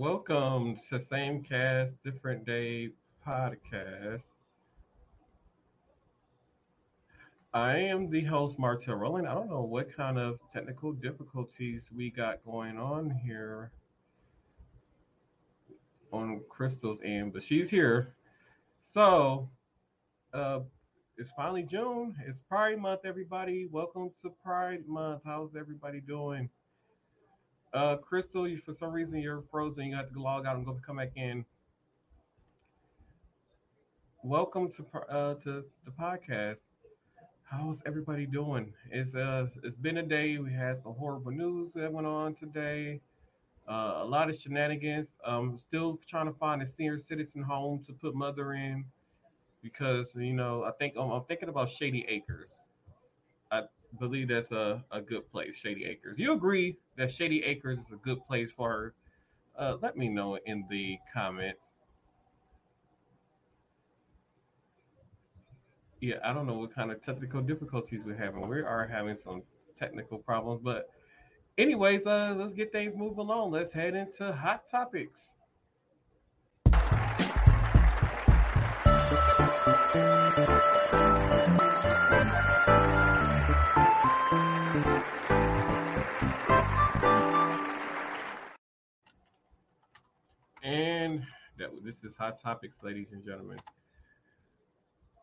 Welcome to Same Cast, Different Day podcast. I am the host, Martel Rowland. I don't know what kind of technical difficulties we got going on here on Crystal's end, but she's here. So, uh, it's finally June. It's Pride Month, everybody. Welcome to Pride Month. How's everybody doing? Uh, Crystal, you, for some reason you're frozen. You have to log out and go come back in. Welcome to uh, to the podcast. How's everybody doing? It's uh it's been a day. We had some horrible news that went on today. Uh, a lot of shenanigans. Um, still trying to find a senior citizen home to put mother in because you know I think um, I'm thinking about Shady Acres. Believe that's a, a good place, Shady Acres. You agree that Shady Acres is a good place for her? Uh, let me know in the comments. Yeah, I don't know what kind of technical difficulties we're having. We are having some technical problems, but anyways, uh, let's get things moving along. Let's head into hot topics. And that this is hot topics, ladies and gentlemen.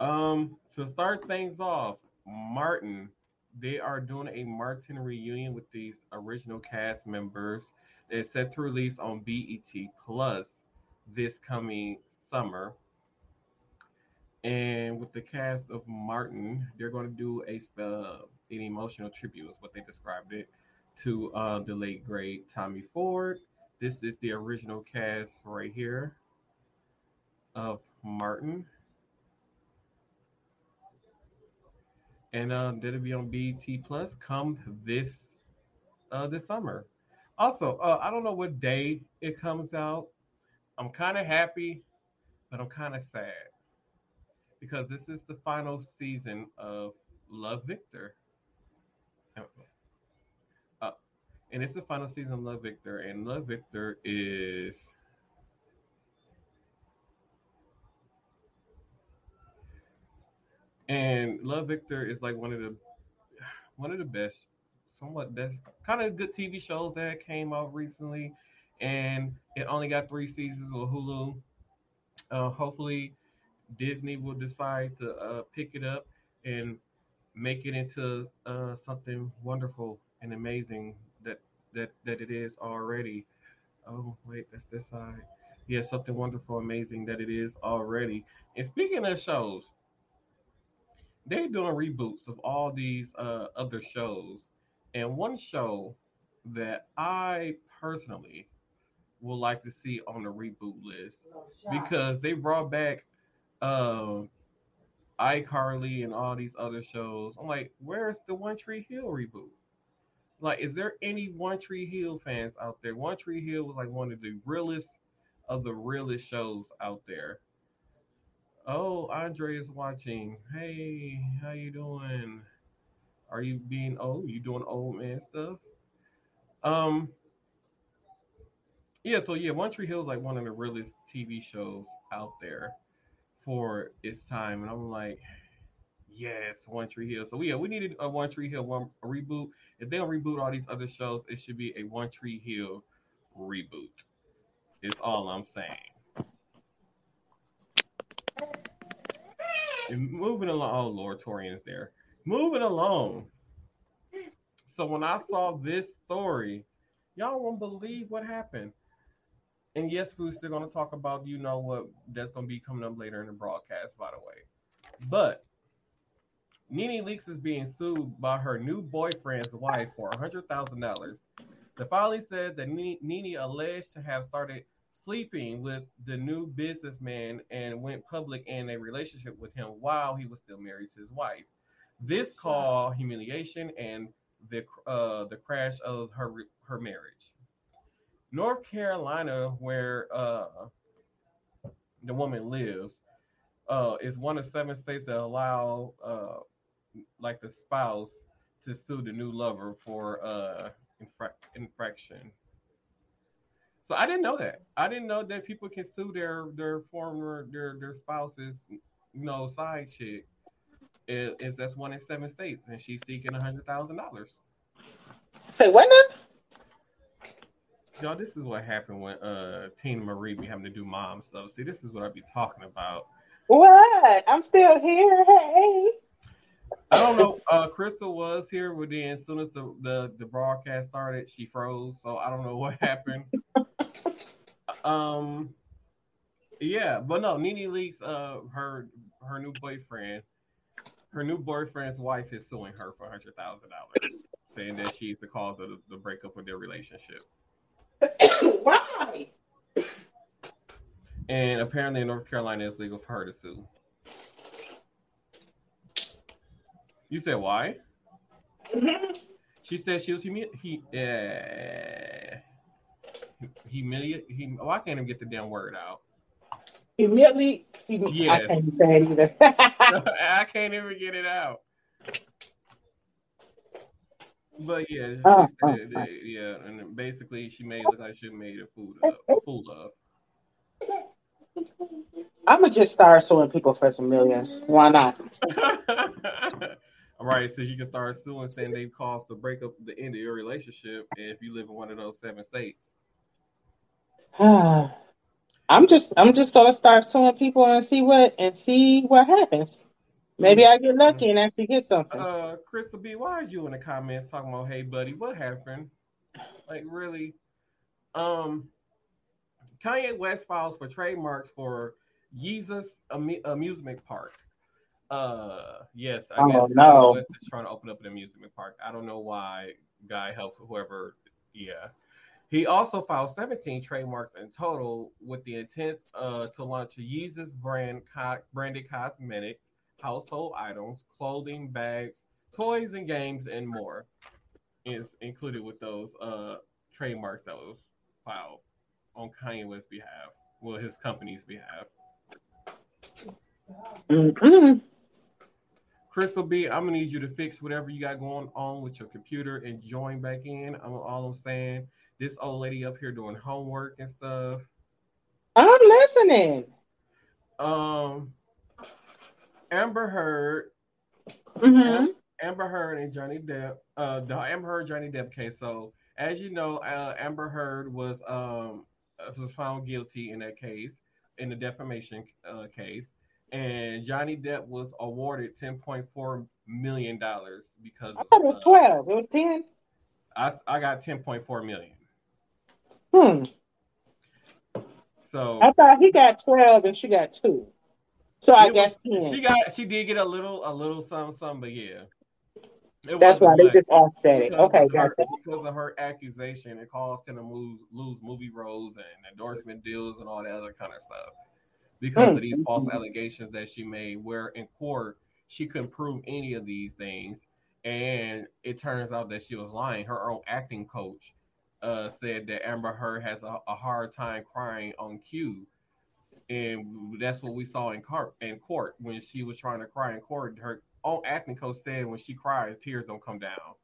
Um, to start things off, Martin, they are doing a Martin reunion with these original cast members. They're set to release on BET Plus this coming summer. And with the cast of Martin, they're going to do a uh, an emotional tribute, is what they described it, to uh, the late great Tommy Ford. This is the original cast right here of Martin. And uh, that'll be on BET Plus come this uh, this summer. Also, uh, I don't know what day it comes out. I'm kind of happy, but I'm kind of sad because this is the final season of Love Victor. And it's the final season of Love Victor, and Love Victor is and Love Victor is like one of the one of the best, somewhat best kind of good TV shows that came out recently, and it only got three seasons on Hulu. Uh, hopefully, Disney will decide to uh, pick it up and make it into uh, something wonderful and amazing that that it is already. Oh wait, that's this side. Yeah, something wonderful, amazing that it is already. And speaking of shows, they're doing reboots of all these uh, other shows, and one show that I personally would like to see on the reboot list because they brought back uh, iCarly and all these other shows. I'm like, where's the One Tree Hill reboot? Like, is there any One Tree Hill fans out there? One Tree Hill was like one of the realest of the realest shows out there. Oh, Andre is watching. Hey, how you doing? Are you being old? You doing old man stuff? Um, yeah. So yeah, One Tree Hill is like one of the realest TV shows out there for its time, and I'm like, yes, One Tree Hill. So yeah, we needed a One Tree Hill one reboot. If they don't reboot all these other shows, it should be a One Tree Hill reboot. Is all I'm saying. And moving along, oh Lord, Torian's there. Moving along. So when I saw this story, y'all won't believe what happened. And yes, we're still gonna talk about you know what that's gonna be coming up later in the broadcast, by the way. But Nene Leakes is being sued by her new boyfriend's wife for hundred thousand dollars. The filing said that Nene alleged to have started sleeping with the new businessman and went public in a relationship with him while he was still married to his wife. This caused humiliation and the uh, the crash of her her marriage. North Carolina, where uh, the woman lives, uh, is one of seven states that allow uh, like the spouse to sue the new lover for uh, infra- infraction. So I didn't know that. I didn't know that people can sue their their former their their spouses, you know, side chick. It, it's that's one in seven states, and she's seeking a hundred thousand dollars. Say what now? Y'all, this is what happened when uh Tina Marie be having to do mom stuff. See, this is what I be talking about. What? I'm still here. Hey. I don't know. Uh, Crystal was here, but then as soon as the, the, the broadcast started, she froze. So I don't know what happened. um, yeah, but no, Nene Leakes, uh, her her new boyfriend, her new boyfriend's wife is suing her for hundred thousand dollars, saying that she's the cause of the, the breakup of their relationship. Why? And apparently, in North Carolina, it's legal for her to sue. You said why? Mhm. She said she was humi- he uh, humiliate. He, oh, I can't even get the damn word out. Immediately. I Yes. can't say it either. I can't even get it out. But yeah, she Uh, said uh. yeah, and basically she made it look like she made a fool of, a fool of. I'm gonna just start suing people for some millions. Why not? All right, so you can start suing, saying they caused the breakup, the end of your relationship, if you live in one of those seven states. I'm just I'm just gonna start suing people and see what and see what happens. Maybe I get lucky and actually get something. Uh, Crystal B, why is you in the comments talking about, hey, buddy, what happened? Like, really? Um, Kanye West files for trademarks for Yeezus Amu- Amusement Park. Uh, yes, I Oh, guess no. Is trying to open up an amusement park. I don't know why. Guy helped whoever. Yeah. He also filed 17 trademarks in total with the intent uh, to launch a Yeezus brand co- branded cosmetics, household items, clothing, bags, toys, and games, and more is included with those uh, trademarks that was filed on Kanye West's behalf, well, his company's behalf. Mm-mm. Crystal B, I'm gonna need you to fix whatever you got going on with your computer and join back in. I'm all I'm saying. This old lady up here doing homework and stuff. I'm listening. Um, Amber Heard, Mm-hmm. Amber Heard and Johnny Depp. Uh, the Amber Heard Johnny Depp case. So as you know, uh, Amber Heard was um was found guilty in that case, in the defamation uh, case, and Johnny Depp was awarded 10.4 million dollars because I thought it was uh, twelve. It was ten. I I got 10.4 million. Hmm. So I thought he got twelve and she got two. So I guess was- ten. she got she did get a little a little something something, but yeah. It That's why they just offset it. Okay, of her, gotcha. because of her accusation, it caused him to lose, lose movie roles and endorsement deals and all that other kind of stuff because of these Mm. false allegations that she made. Where in court she couldn't prove any of these things, and it turns out that she was lying. Her own acting coach uh, said that Amber Heard has a, a hard time crying on cue. And that's what we saw in court. In court, when she was trying to cry in court, her own acting coach said when she cries, tears don't come down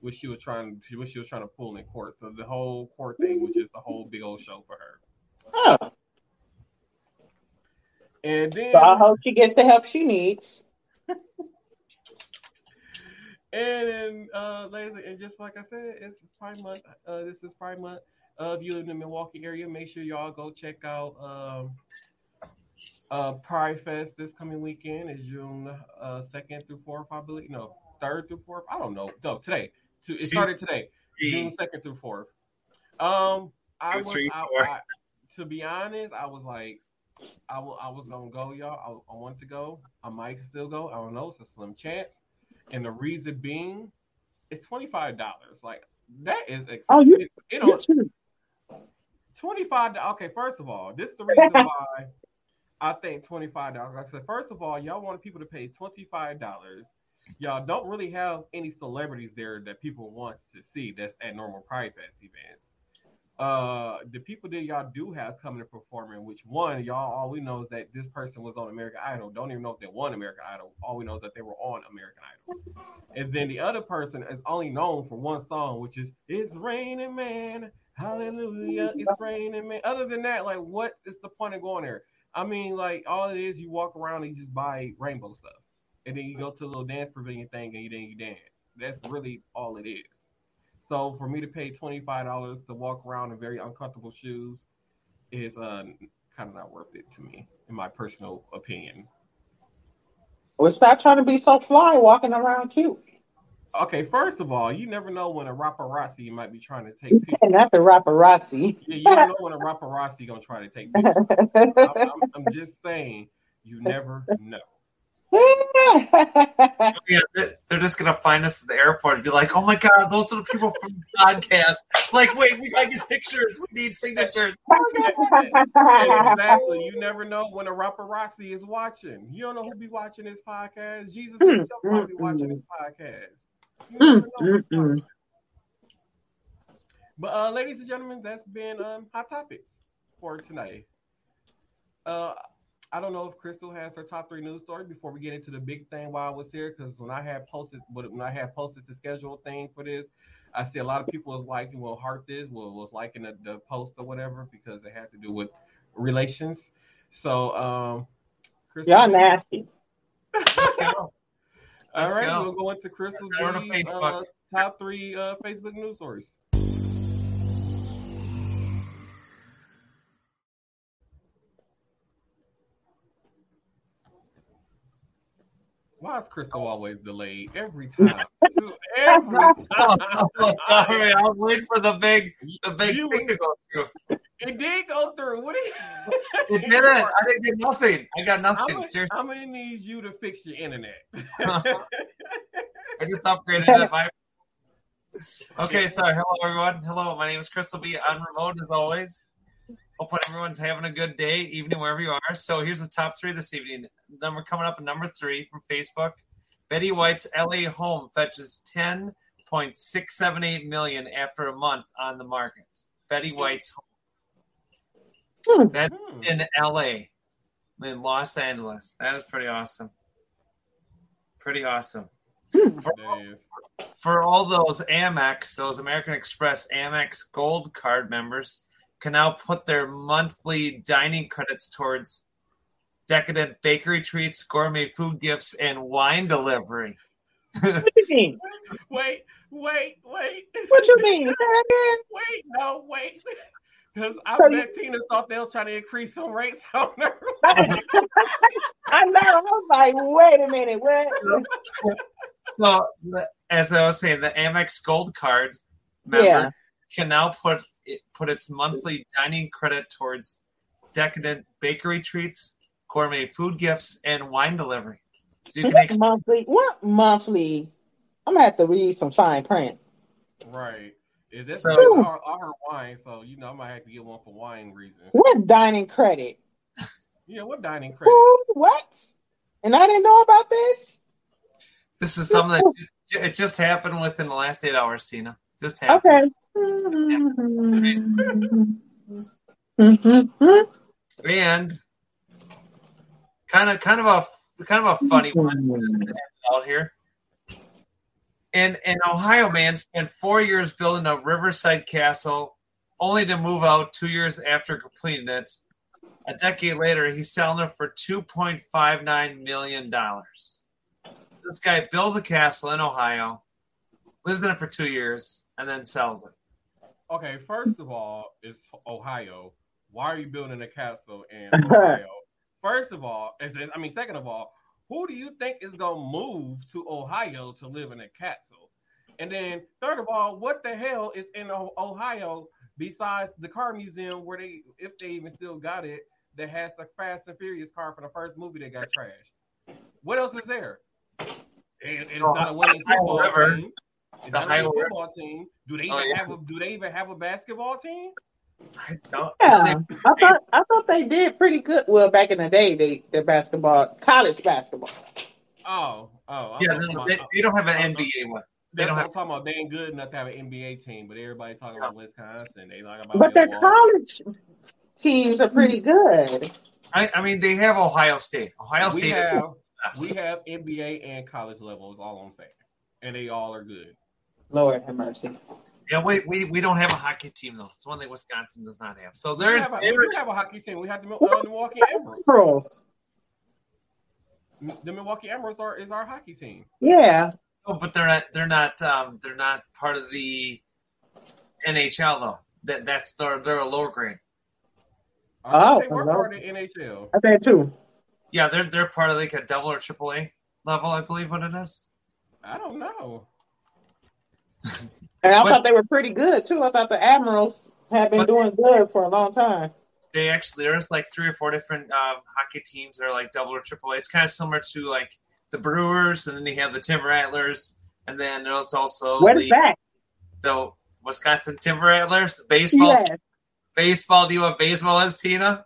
which she was trying which she was trying to pull in court. So the whole court thing was just a whole big old show for her. Oh, And then so I hope she gets the help she needs. and then uh ladies and just like I said, it's Pride Month. Uh this is Pride Month. Uh if you live in the Milwaukee area, make sure y'all go check out um uh Pride Fest this coming weekend is June uh second through fourth, I believe. No, third through fourth. I don't know. No, today. It started today. June second through fourth. Um, I was, I. I, to be honest, I was like, I I was gonna go, y'all. I, I wanted to go. I might still go. I don't know. It's a slim chance. And the reason being, it's twenty five dollars. Like that is ex- Oh, you- You don't twenty five. Okay, first of all, this is the reason why I think twenty five dollars. Like I said, first of all, y'all want people to pay twenty five dollars. Y'all don't really have any celebrities there that people want to see. That's at normal Pride Fest events. Uh, the people that y'all do have coming and performing, which one y'all all we know is that this person was on American Idol. Don't even know if they won American Idol. All we know is that they were on American Idol. And then the other person is only known for one song, which is "It's Raining Man Hallelujah, it's raining, man. Other than that, like, what is the point of going there? I mean, like, all it is, you walk around and you just buy rainbow stuff, and then you go to a little dance pavilion thing, and then you dance. That's really all it is. So for me to pay twenty five dollars to walk around in very uncomfortable shoes is uh, kind of not worth it to me, in my personal opinion. Well, stop trying to be so fly walking around cute. Okay, first of all, you never know when a paparazzi might be trying to take pictures. Not the paparazzi. Yeah, you don't know when a paparazzi gonna try to take pictures. I'm, I'm, I'm just saying, you never know. Yeah, they're, they're just gonna find us at the airport and be like, "Oh my god, those are the people from the podcast." Like, wait, we gotta get pictures. We need signatures. exactly. You never know when a paparazzi is watching. You don't know who be watching this podcast. Jesus himself might be watching this podcast. You never know who's watching. But uh, ladies and gentlemen, that's been um, hot topics for tonight. Uh, I don't know if Crystal has her top three news story before we get into the big thing while I was here. Because when I had posted, when I had posted the schedule thing for this, I see a lot of people was liking, well, heart this, well, was liking the, the post or whatever because it had to do with relations. So, um, Crystal, Y'all nasty. Let's go. all let's right, go. we'll go into Crystal's Let's go to B's, Facebook. uh, top three uh, Facebook news stories. Why is Crystal oh. always delayed every time? every time. Oh, sorry, I waiting for the big, the big You- thing to go through. It did go through. What? It didn't. I didn't get nothing. I got I'm nothing. gonna, Seriously, I'm gonna need you to fix your internet. I just upgraded it. My... Okay, sorry. Hello, everyone. Hello, my name is Crystal B. On remote as always. Hope everyone's having a good day, evening, wherever you are. So here's the top three this evening. Number coming up at number three from Facebook. Betty White's LA home fetches 10.678 million after a month on the market. Betty White's home. That's Hmm. in LA, in Los Angeles. That is pretty awesome. Pretty awesome. For, That is. for all those Amex, those American Express Amex Gold Card members can now put their monthly dining credits towards decadent bakery treats, gourmet food gifts, and wine delivery. What you mean? Wait, wait, wait. What you mean? Say that again? Wait, no, wait. Because I So you- bet Tina thought they were trying to increase some rates on her. I know. I was like, wait a minute. What? So, the- as I was saying, the Amex Gold Card member Yeah. can now put it, put its monthly dining credit towards decadent bakery treats, gourmet food gifts, and wine delivery. So you can What monthly? What monthly? I'm gonna have to read some fine print. right. Is this So- all, all her wine? So, you know, I might have to get one for wine reasons. What dining credit? Yeah, what dining credit? Food? What? And I didn't know about this. This is something that it just happened within the last eight hours, Tina. Just happened. Okay. Mm-hmm. And kind of, kind of a, kind of a funny one out here. And an Ohio man spent four years building a riverside castle, only to move out two years after completing it. A decade later, he's selling it for two point five nine million dollars. This guy builds a castle in Ohio, lives in it for two years, and then sells it. Okay, first of all, it's Ohio. Why are you building a castle in Ohio? First of all, I mean, second of all, who do you think is gonna move to Ohio to live in a castle? And then third of all, what the hell is in Ohio besides the car museum where they, if they even still got it, that has the Fast and Furious car from the first movie that got trashed? What else is there? And, and it's not a winning football team. It's The not a winning football team. Do they Oh, yeah. have a Do they even have a basketball team? I don't. Yeah, I thought I thought they did pretty good. Well, back in the day, they the basketball, college basketball. Oh, oh, I'm Yeah, talking no, about- they, uh, they don't have an NBA one. They don't have. I'm talking about. They ain't good enough to have an NBA team, but everybody talking about Wisconsin. They talking about But their college teams are pretty good. I, I mean, they have Ohio State. Ohio We State is have the best. we have NBA and college levels. All I'm saying, and they all are good. Lord have mercy. Yeah, wait, we, we don't have a hockey team though. It's one that Wisconsin does not have. So We there's have, a, we do have a hockey team. We have the Mil- uh, Milwaukee Emeralds. Emeralds. The Milwaukee Emeralds are is our hockey team. Yeah. oh, but they're not they're not um they're not part of the NHL though. That that's they're they're a lower grade. Oh, they were hello. part of the NHL. I think too. Yeah, they're they're part of like a double or triple A level, I believe what it is. I don't know. And I But- thought they were pretty good too. I thought the Admirals had been But- doing good for a long time. They actually there's like three or four different um, hockey teams that are like double or triple A. It's kind of similar to like the Brewers, and then you have the Timber Rattlers, and then there's also What is that? the Wisconsin Timber Rattlers. Baseball, Yes. baseball. Do you want baseball as Tina?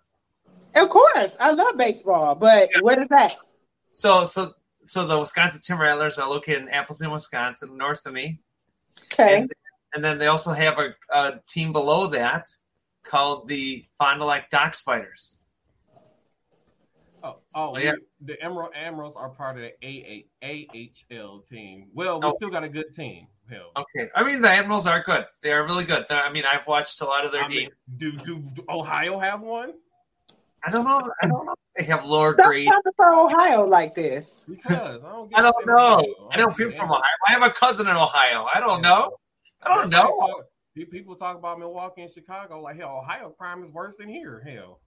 Of course. I love baseball, but what is that? So so so the Wisconsin Timber Rattlers are located in Appleton, Wisconsin, north of me. Okay. And, and then they also have a, a team below that called the Fond du Lac Dock Spiders. Oh, So, oh yeah. we- the Emerald Emeralds are part of the A AHL team. Well, we Oh. still got a good team. Hell, Okay, I mean the Admirals are good. They are really good. They're, I mean, I've watched a lot of their I mean, games. do, do do Ohio have one? I don't know. I don't know. They have lower Stop grade. talking for Ohio like this. Because I don't. Get I don't it. know. I know people from Ohio. I have a cousin in Ohio. I don't know. I don't know. Talk- People talk about Milwaukee and Chicago like hell. Ohio crime is worse than here. Hell,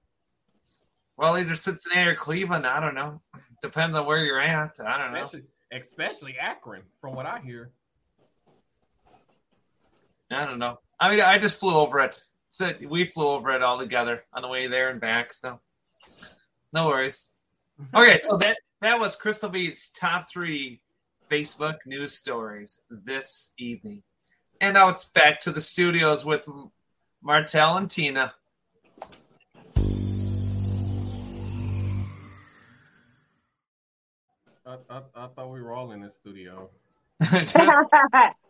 Well, either Cincinnati or Cleveland. I don't know. Depends on where you're at. I don't know. especially especially Akron, from what I hear. I don't know. I mean, I just flew over it. So we flew over it all together on the way there and back. So no worries. Okay, so that that was Crystal B's top three Facebook news stories this evening, and now it's back to the studios with Martel and Tina. I, I, I thought we were all in the studio. Just-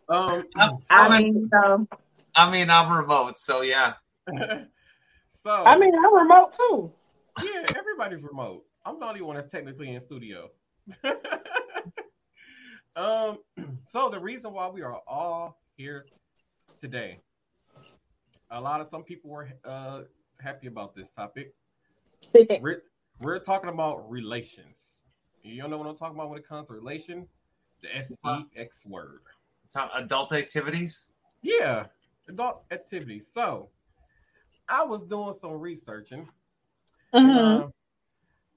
Um, I mean, um, I mean, I'm remote, so yeah. so I mean, I'm remote too. yeah, everybody's remote. I'm the only one that's technically in studio. um, so the reason why we are all here today, a lot of some people were uh, happy about this topic. We're, we're talking about relations. You don't know what I'm talking about when it comes to relation? The S E X word. Adult activities. Yeah, adult activities. So I was doing some researching. Mhm. Uh,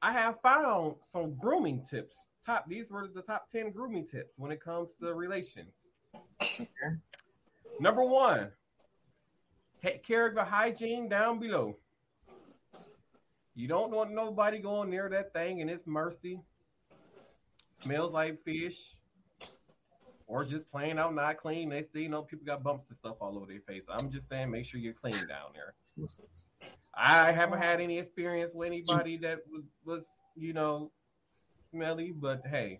I have found some grooming tips. Top these were the top 10 grooming tips when it comes to relations. Number one, take care of your hygiene down below. You don't want nobody going near that thing and it's mercy. Smells like fish. Or just plain out not clean. They see, you know, people got bumps and stuff all over their face. I'm just saying make sure you're clean down there. I haven't had any experience with anybody that was, was you know, smelly, but hey.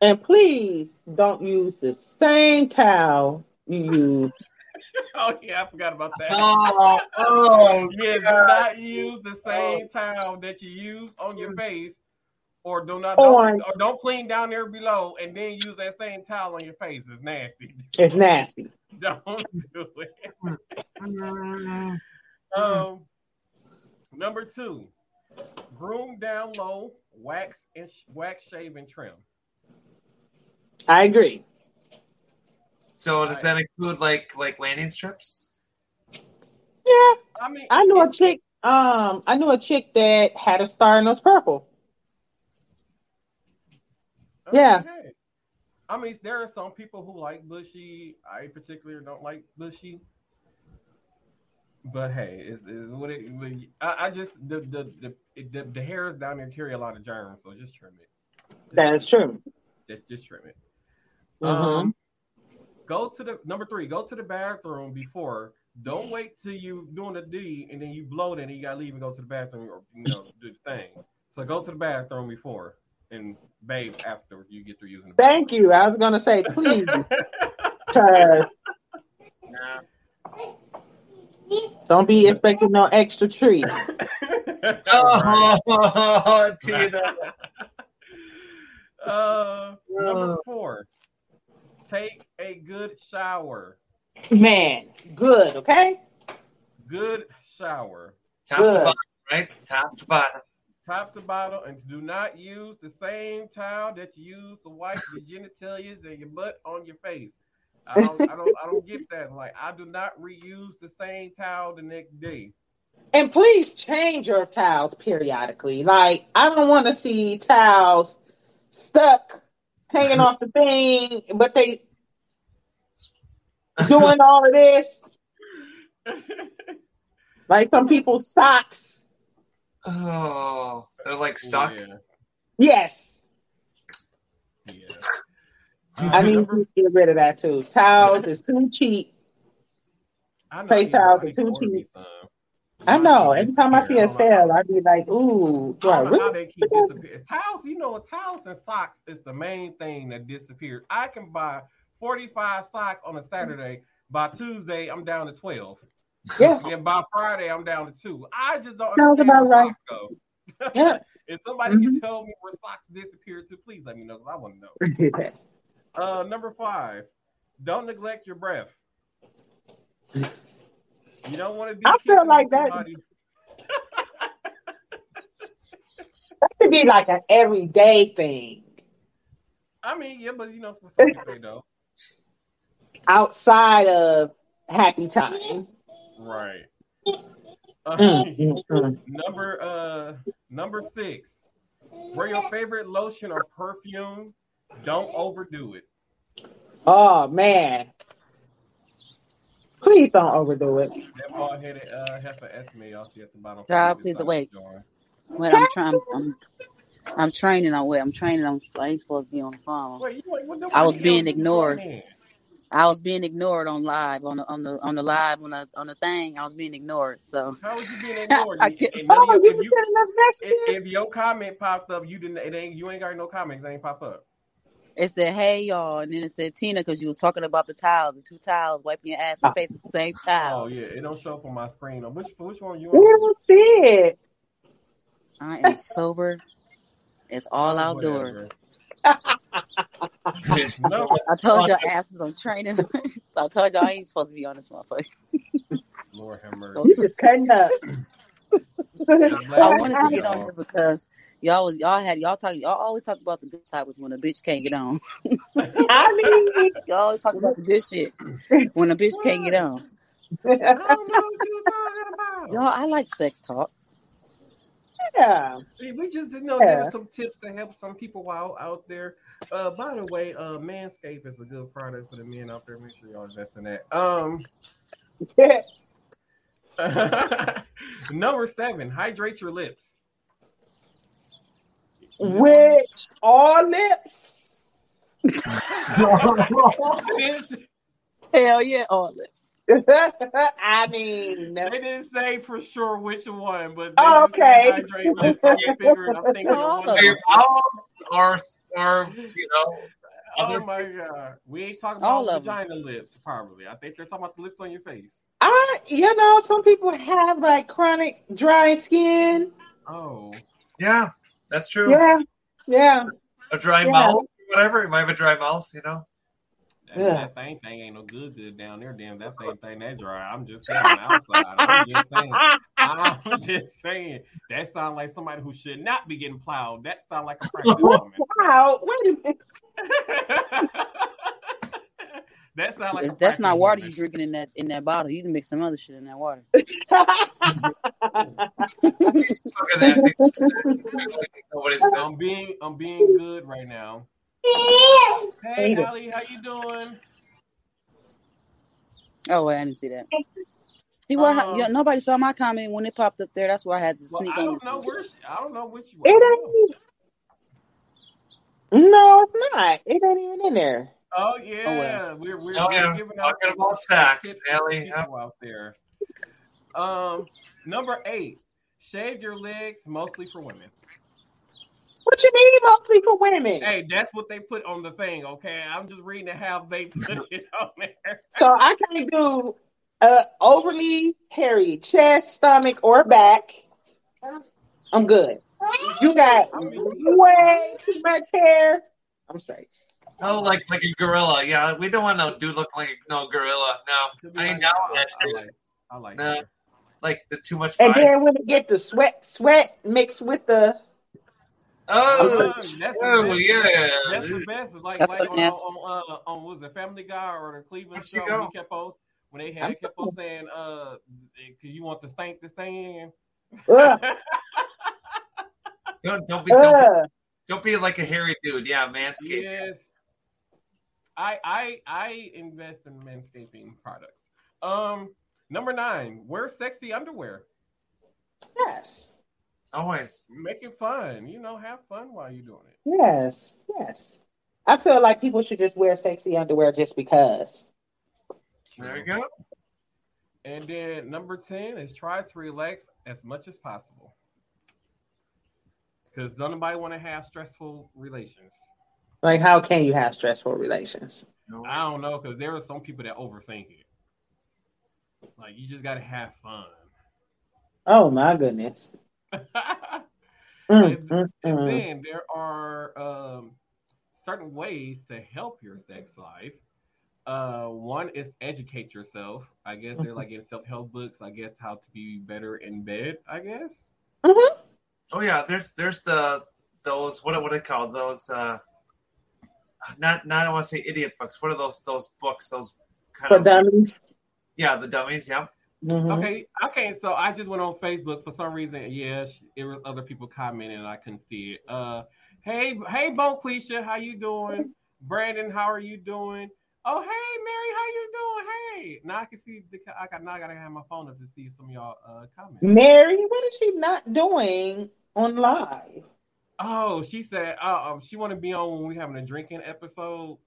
And please don't use the same towel you use. Oh yeah, I forgot about that. Oh, oh, yeah, do oh, not use the same towel that you use on your face, or do not Or- don't, or don't clean down there below and then use that same towel on your face. It's nasty. It's nasty. Don't do it. Um, number two, groom down low, wax and sh- wax, shave, and trim. I agree. So does that include like like landing strips? Yeah, I mean, I knew a chick. Um, I knew a chick that had a star and it was purple. Yeah. Okay. I mean, there are some people who like bushy. I particularly don't like bushy. But hey, it's, it's what it. I, I just the the, the the the hairs down there carry a lot of germs, so just trim it. That is true. Just just trim it. Mhm. Um, go to the number three. Go to the bathroom before. Don't wait till you doing the D and then you bloat it and you gotta leave and go to the bathroom or you know do the thing. So go to the bathroom before and bathe after you get through using the. Thank you. I was gonna say, please, bathroom. 'cause Yeah. don't be expecting no extra treats. Oh, Tina. Uh, number four. take a good shower. Man, good, okay? Good shower. Top to bottom, right? Top to bottom. Top to bottom, and do not use the same towel that you use to wipe your genitalia and your butt on your face. I don't, I don't, I don't get that. Like, I do not reuse the same towel the next day. And please change your towels periodically. Like, I don't want to see towels stuck hanging off the thing, but they doing all of this. Like some people's socks. Oh, they're like stuck. Yeah, Yes. yeah. I need number- to get rid of that too. Towels is too cheap. I know face you know, towels are too cheap. I know. Every time I see a sale, I'd be like, ooh, do I I don't know how really? they keep disappearing. Towels, you know, towels and socks is the main thing that disappeared. I can buy 45 socks on a Saturday. By Tuesday, I'm down to 12. Yeah. And by Friday, I'm down to two. I just don't Sounds understand about right. go. Yeah. if somebody can tell me where socks disappeared to, please let me know because I want to know. Uh, number five, don't neglect your breath. You don't want to be. I feel like that- somebody- That should be like an everyday thing. I mean, yeah, but you know, for some people, though. outside of happy time. Right. Uh, Mm, mm, mm. number uh number six. Wear your favorite lotion or perfume. Don't overdo it. Oh man. Please don't overdo it. That bald headed uh heifer Esme y'all at the bottom. Child, please wait. Wait, I'm trying. I'm, I'm training on what I'm training on. I ain't supposed to be on the phone. Wait, you ain't- what the- I was being you ignored. Doing? I was being ignored on live on the on the on the live on the on the thing. I was being ignored. So How was you being ignored? I You- can't- and none of Oh, your- you if, can you, send if, if your comment popped up, you didn't. It ain't. You ain't got no comments. It ain't pop up. it said, "Hey y'all," and then it said Tina because you was talking about the towels, the two towels, wiping your ass and ah. face at the same time. Oh yeah, it don't show up on my screen. Which which one you on? don't see it. I am sober. It's all outdoors. No, I told y'all asses I'm training. I told y'all I ain't supposed to be on this motherfucker. Lord have mercy. You just cutting up. I wanted to get on here because y'all was y'all had y'all talk y'all always talk about the good topics when a bitch can't get on. I mean, Y'all always talk about the good shit when a bitch can't get on. I don't know what you're talking about. Y'all, I like sex talk. Yeah. We just didn't know Yeah. give us some tips to help some people out out there. Uh, by the way, uh, Manscaped is a good product for the men out there. Make sure y'all invest in that. Um, number seven, hydrate your lips. Which all lips? Hell yeah, all lips. I mean, they didn't say for sure which one, but they Oh, okay. hydrate lips. I figured, I'm thinking of All one of of Your them. mouth or or you know Oh other my god, we ain't talking All about of them. vagina lips, probably. I think they're talking about the lips on your face. I, you know, some people have like chronic dry skin. Oh, yeah, that's true. Yeah, yeah. A dry Yeah. mouth, whatever. You might have a dry mouth, you know. That, Yeah. that thing thing ain't no good good down there. Damn, that thing thing that dry. I'm just saying on the outside. I'm just saying. I'm just saying. That sounds like somebody who should not be getting plowed. That sounds like a pregnant woman. Wow, wait a minute. that sounds like That's not water woman. you drinking in that in that bottle. You can mix some other shit in that water. Look at that. Nobody's business. I'm being I'm being good right now. Hey, Hate it. How you doing? Oh wait, I didn't see that. See what? Um, yeah, nobody saw my comment when it popped up there. That's why I had to Well, sneak I on don't this. know one. where. She, I don't know which. I It ain't. No, it's not. It ain't even in there. Oh yeah, Oh, well. we're we're, Oh, yeah. giving out Talking some about sex, tips Allie. Yeah. people out there. Um, number eight, shave your legs mostly for women. What you mean mostly for women? Hey, that's what they put on the thing. Okay, I'm just reading how they put it on there. So I can't do uh overly hairy chest, stomach, or back. I'm good. You got way too much hair. I'm straight. Oh, like like a gorilla. Yeah, we don't want no dude look like no gorilla. No, I ain't honest, down with I- that I like, I like Nah. that. Like the too much And body. then when it get the sweat, sweat mixed with the Oh, Uh, that's oh yeah. That's the best. Like That's like what on, it is. on, on, uh, on was it Family Guy or the Cleveland show? she go? Kept post when they had kept on saying, uh, because you want the stank to stay in. ugh, Don't don't be don't, be- don't be like a hairy dude. Yeah, manscape. yes. I I I invest in manscaping products. Um, number nine, wear sexy underwear. yes, Oh, Always. Make it fun. You know, have fun while you're doing it. yes, yes. I feel like people should just wear sexy underwear just because. There you go. And then number 10 is try to relax as much as possible. Because don't nobody want to have stressful relations. Like, how can you have stressful relations? I don't know, because there are some people that overthink it. Like, you just got to have fun. Oh my goodness. and, Mm, mm, and mm. then there are um, certain ways to help your sex life. Uh, one is educate yourself. I guess they're like in self help books. I guess how to be better in bed. I guess. Mhm. Oh yeah, there's there's the those what what are they called those uh not not I want to say idiot books. What are those those books? Those kind For of dummies. yeah the dummies. Yeah. Mhm. Okay, okay. So I just went on Facebook for some reason. Yeah, it was other people commenting, and I couldn't see it. Uh, hey, hey, Bonquisha, how you doing? Brandon, how are you doing? Oh, hey, Mary, how you doing? Hey, now I can see the. I got now I gotta have my phone up to see some of y'all uh comments. Mary, what is she not doing on live? Oh, she said, uh, um, she want to be on when we having a drinking episode.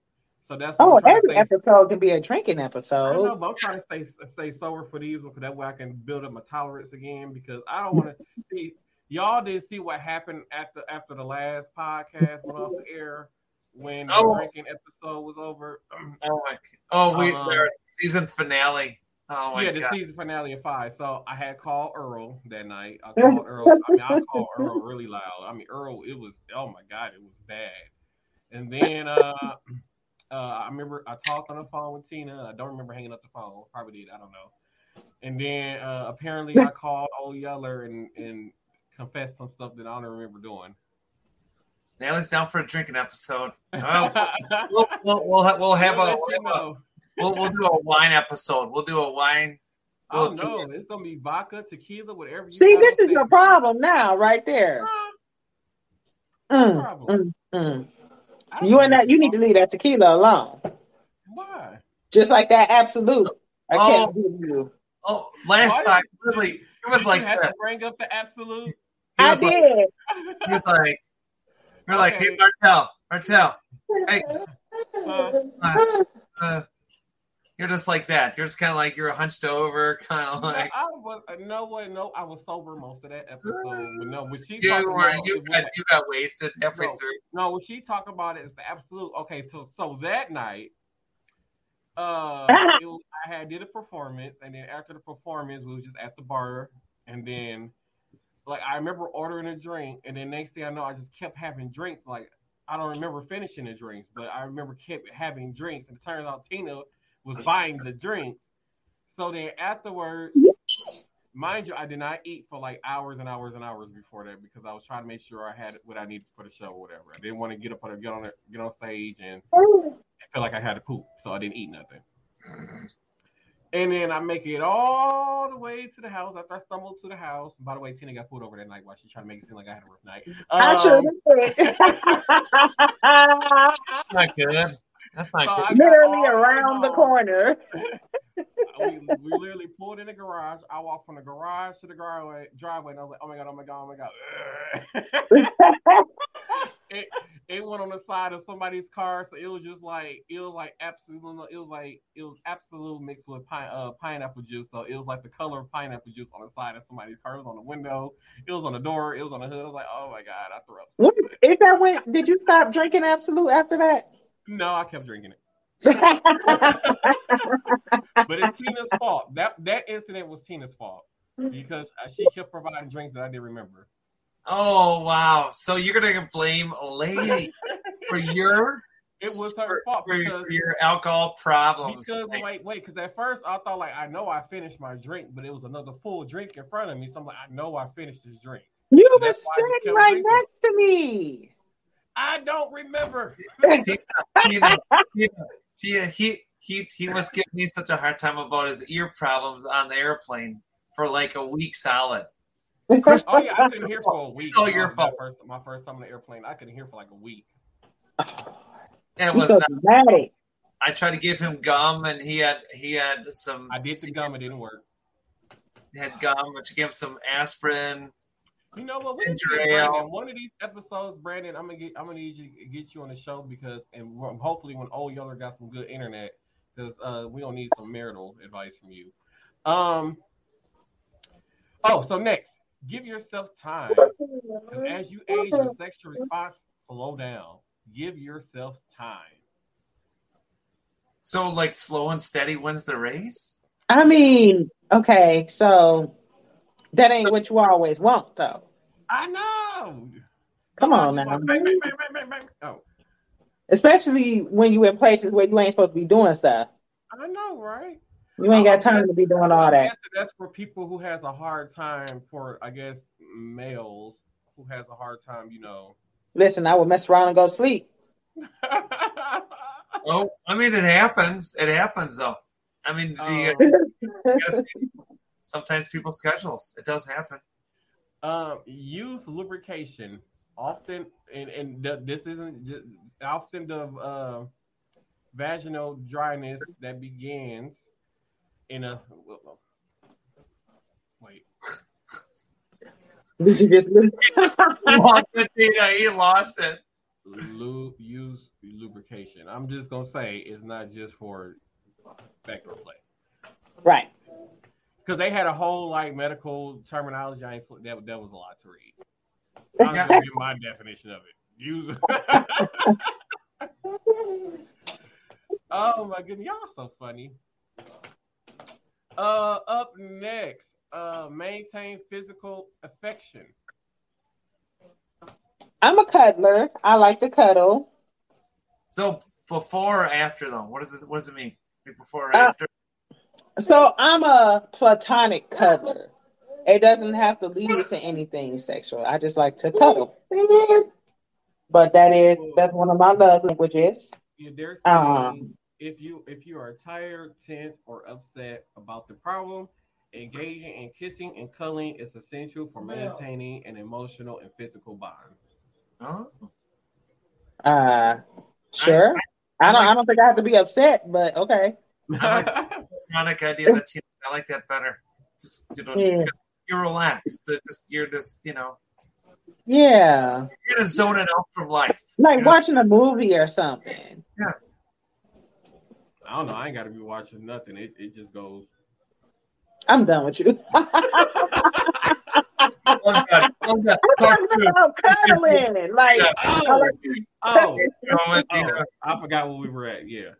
So that's Oh, I'm every to stay. episode can be a drinking episode. I know, episode. but I'm trying to stay stay sober for these because that way I can build up my tolerance again. Because I don't want to see y'all didn't see what happened after after the last podcast went off the air when the Oh. drinking episode was over. Oh my. Oh, we Um, their season finale. Oh my yeah, the god. season finale of five. So I had called Earl that night. I called Earl. I mean, I called Earl really loud. I mean, Earl, it was oh my god, it was bad. And then uh, uh, I remember I talked on the phone with Tina. I don't remember hanging up the phone. Probably did. I don't know. And then uh, apparently I called Old Yeller and and confessed some stuff that I don't remember doing. Now it's down for a drinking episode. Oh, we'll, we'll, we'll, ha- we'll have a we'll, you have a we'll, we'll do a wine episode. We'll do a wine. Oh we'll do no, it's gonna be vodka, tequila, whatever. You See, this is your problem now, right there. Mm, problem? mm, mm. I don't You and that, you need to leave that tequila alone. Why? Just like that absolut. I Oh. can't give you. Oh, last Why time, did- literally, it was Did like you have to bring up the absolut. He I was like, did. he was like, we're like, hey Okay. Martel, Martel, hey, Uh, uh, uh, you're just like that. You're just kind of like you're hunched over, kind of no, like I was uh, no way. No, I was sober most of that episode. But no, when she you talking were. about You it, got when- you got wasted halfway No. through. no, when she talk about it, it's the absolut. Okay, so so that night, uh, it was, I had did a performance, and then after the performance, we was just at the bar, and then like I remember ordering a drink, and then next thing I know, I just kept having drinks. Like I don't remember finishing the drinks, but I remember kept having drinks, and it turns out Tina was buying the drinks. So then afterwards, mind you, I did not eat for like hours and hours and hours before that because I was trying to make sure I had what I needed for the show or whatever. I didn't want to get up on get on get on stage and feel like I had to poop, so I didn't eat nothing. And then I make it all the way to the house after I stumbled to the house. By the way, Tina got pulled over that night while she tried to make it seem like I had a rough night. I Um, should have That's not good. That's not So good. literally around the corner. we, we literally pulled in the garage. I walked from the garage to the driveway, driveway, and I was like, "Oh my god, oh my god, oh my god!" it it went on the side of somebody's car, so it was just like it was like absolut. It was like it was absolut mixed with pine, uh, pineapple juice. So it was like the color of pineapple juice on the side of somebody's car. It was on the window. It was on the door. It was on the hood. I was like, "Oh my god!" I threw up. so What- good. Is that when? Did you stop drinking Absolut after that? No, I kept drinking it, but it's Tina's fault. That that incident was Tina's fault because uh, she kept providing drinks that I didn't remember. Oh wow! So you're gonna blame a lady for your It was her fault for your, because for your alcohol problems. Because Like, wait, wait, because at first I thought like I know I finished my drink, but it was another full drink in front of me. So I'm like, I know I finished this drink. You So were that's why I just sitting right drinking. next to me. I don't remember. Tina, Tina, Tina, Tina, he he he was giving me such a hard time about his ear problems on the airplane for like a week solid. Chris, Oh yeah, I couldn't hear for a week. It's all your My fault. First, my first time on the airplane, I couldn't hear for like a week. and it was so not, dramatic. I tried to give him gum, and he had he had some. I did the gum, it didn't work. He had gum, but you gave him some aspirin. You know what? We need to Ginger get ale. Brandon. One of these episodes, Brandon, I'm gonna get. I'm gonna need you to get you on the show because, and hopefully, when old Yeller got some good internet, because uh, we don't need some marital advice from you. Um. Oh, so next, give yourself time. as you age, your sexual response slow down. Give yourself time. So like slow and steady wins the race. I mean, okay, so that ain't what you always want, though. I know. Come on Sometimes now. want bang, bang, bang, bang, bang, bang. Oh, Especially when you in places where you ain't supposed to be doing stuff. I know, right? You ain't got time to be doing all that. that's for people who has a hard time for I guess males who has a hard time, you know. Listen, I would mess around and go to sleep. Oh, I mean it happens. It happens though. I mean, the, um, sometimes people's schedules. It does happen. um, use lubrication often, and and th- this isn't just, often the uh, vaginal dryness that begins in a wait. Did you just lose? He lost it, Tina. He lost it. Lu- use lubrication. I'm just gonna say it's not just for sexual play. right. Because they had a whole like medical terminology. I ain't, that that was a lot to read. I'm just gonna give my definition of it. Use. oh my goodness, y'all so funny. Uh, up next, uh, maintain physical affection. I'm a cuddler. I like to cuddle. So before or after though? What does it? What does it mean? Before or Uh, after? So I'm a platonic cuddler. It doesn't have to lead to anything sexual. I just like to cuddle. But that is that's one of my love languages. Yeah, there's Um, if you if you are tired, tense, or upset about the problem, engaging in kissing and cuddling is essential for maintaining an emotional and physical bond. Uh, sure. I don't. I don't think I have to be upset, but okay. I platonic idea that Tina. I like that better. Just you know, Yeah. you're relaxed. Just you're just you know Yeah, you're gonna zone it out from life. like You know? watching a movie or something. Yeah. I don't know. I ain't got to be watching nothing. It it just goes. I'm done with you. Oh, God. Oh, I'm Part talking about cuddling. Like, Yeah. Oh, oh, You know what, oh, oh. I forgot where we were at. Yeah.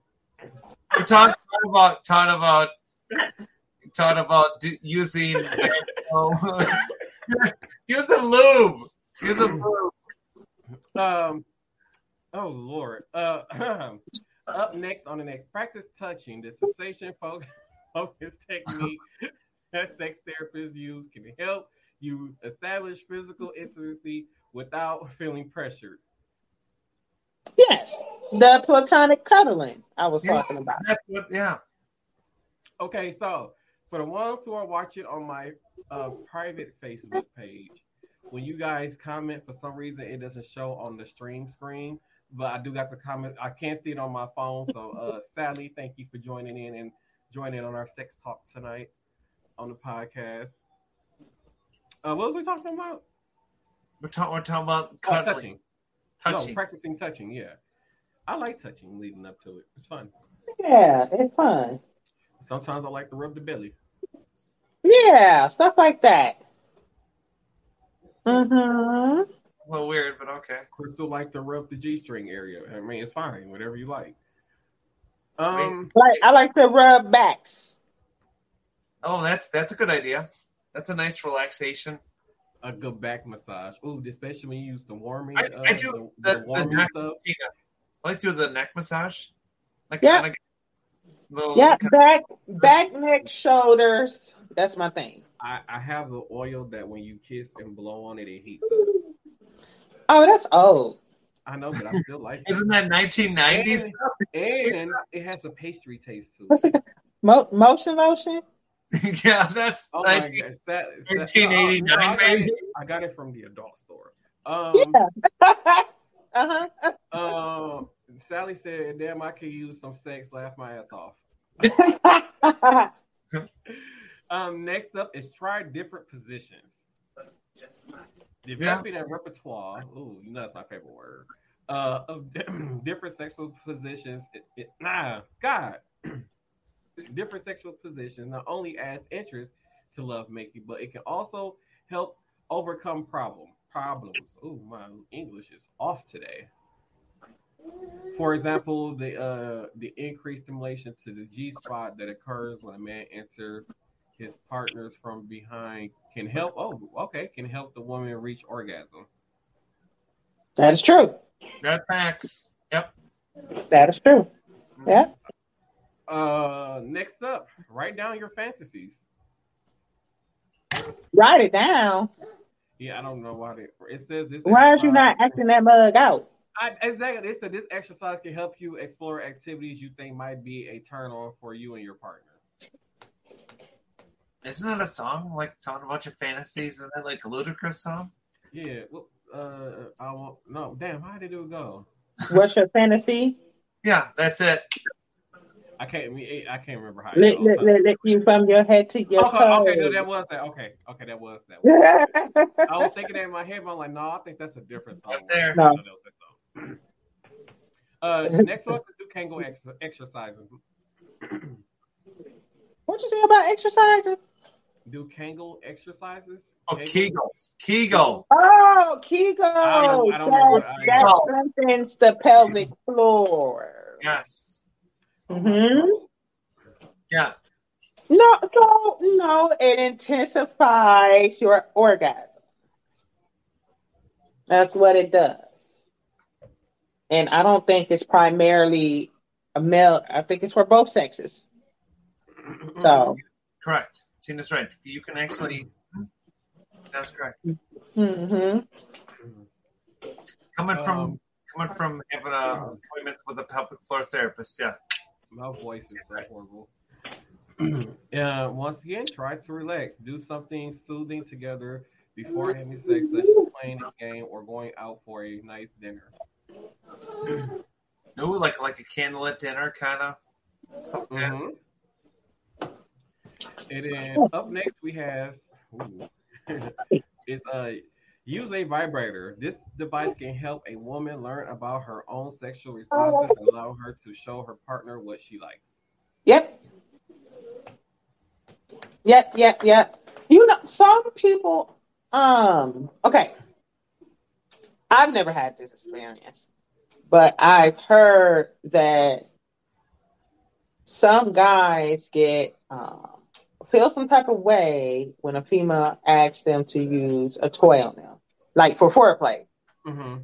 We talked talk about talk about talk about do, using use a lube. Use a lube. Um. Oh Lord. Uh. up next on the next practice touching the sensate focus technique that sex therapists use can help you establish physical intimacy without feeling pressured. Yes, the platonic cuddling I was Yeah. talking about. That's what. Yeah. Okay, so for the ones who are watching on my uh, private Facebook page, when you guys comment, for some reason it doesn't show on the stream screen, but I do got the comment. I can't see it on my phone. So, uh, Sally, thank you for joining in and joining on our sex talk tonight on the podcast. Uh, what was we talking about? We're talking. We're talking about Oh, cuddling, touching. Touching. No, practicing touching. Yeah, I like touching leading up to it. It's fun. Yeah, it's fun. Sometimes I like to rub the belly. Yeah, stuff like that. Mm-hmm. It's a little weird, but okay. Crystal like to rub the G string area. I mean, it's fine, whatever you like. Um, Like I like to rub backs. Oh, that's that's a good idea. That's a nice relaxation. A good back massage. Ooh, especially when you use the warming. I- uh, I do the, the- the warming the- stuff. Tina, I like to do the neck massage. Like Yeah. kinda Yeah, kinda- back, back, neck, shoulders. That's my thing. I, I have the oil that when you kiss and blow on it, it heats up. Oh, that's old. I know, but I still like it. Isn't that 1990s? And, and it has a pastry taste to What's it. it? Mo- motion lotion. yeah, that's Oh my 19 god! Sa- sa- 1989 no, I got maybe? it- I got it from the adult store. Um, Yeah. uh um, Sally said, "Damn, I could use some sex. Laugh my ass off." Um, next up is try different positions. Developing a repertoire. Ooh, you know that's my favorite word. Uh, of different sexual positions. It, it, nah, God. different sexual positions not only adds interest to lovemaking, but it can also help overcome problem problems. Oh, my English is off today. For example, the uh, the increased stimulation to the G spot that occurs when a man enters his partners from behind can help. Oh, okay, can help the woman reach orgasm. That is true. That's facts. Yep. That is true. Yeah. Uh, next up, write down your fantasies. Write it down. Yeah, I don't know why they. It says this. Why is you not acting that mug out? I, exactly. They said this exercise can help you explore activities you think might be a turn on for you and your partner. Isn't that a song like talking about your fantasies? Isn't that like a Ludacris song? Yeah. Well, uh, I won't. No, damn. How did it go? What's your fantasy? Yeah, that's it. I can't. I, can't remember how. It Lick, goes. lick, lick, lick you from your head to your okay, toes. okay, no, that was that. Okay, okay, that was that. One. I was thinking that in my head, but I'm like, no, I think that's a different song. Right there. No. that was that song. Uh, next one is do Kegel ex- exercises. What'd you say about exercising? Do Kegel exercises? Oh, Kegel? Kegels. Kegels. Oh, Kegel. I don't- I don't know what that, I- that strengthens the pelvic floor. Yes. Hmm Yeah. No, so no, it intensifies your orgasm. That's what it does. And I don't think it's primarily a male. I think it's for both sexes. So, Correct. Tina's right. You can actually. That's correct. hmm Coming from Um, coming from having a appointment with a pelvic floor therapist. Yeah. My voice is so horrible. uh, once again, try to relax. Do something soothing together before having sex, such as playing a game or going out for a nice dinner. Ooh, like like a candlelit dinner kind of stuff like that. Mhm. And then up next we have ooh, is uh use a vibrator. This device can help a woman learn about her own sexual responses and allow her to show her partner what she likes. Yep. Yep, yep, yep. You know, some people um okay. I've never had this experience, but I've heard that some guys get um feel some type of way when a female asks them to use a toy on them, like for foreplay. Mm-hmm.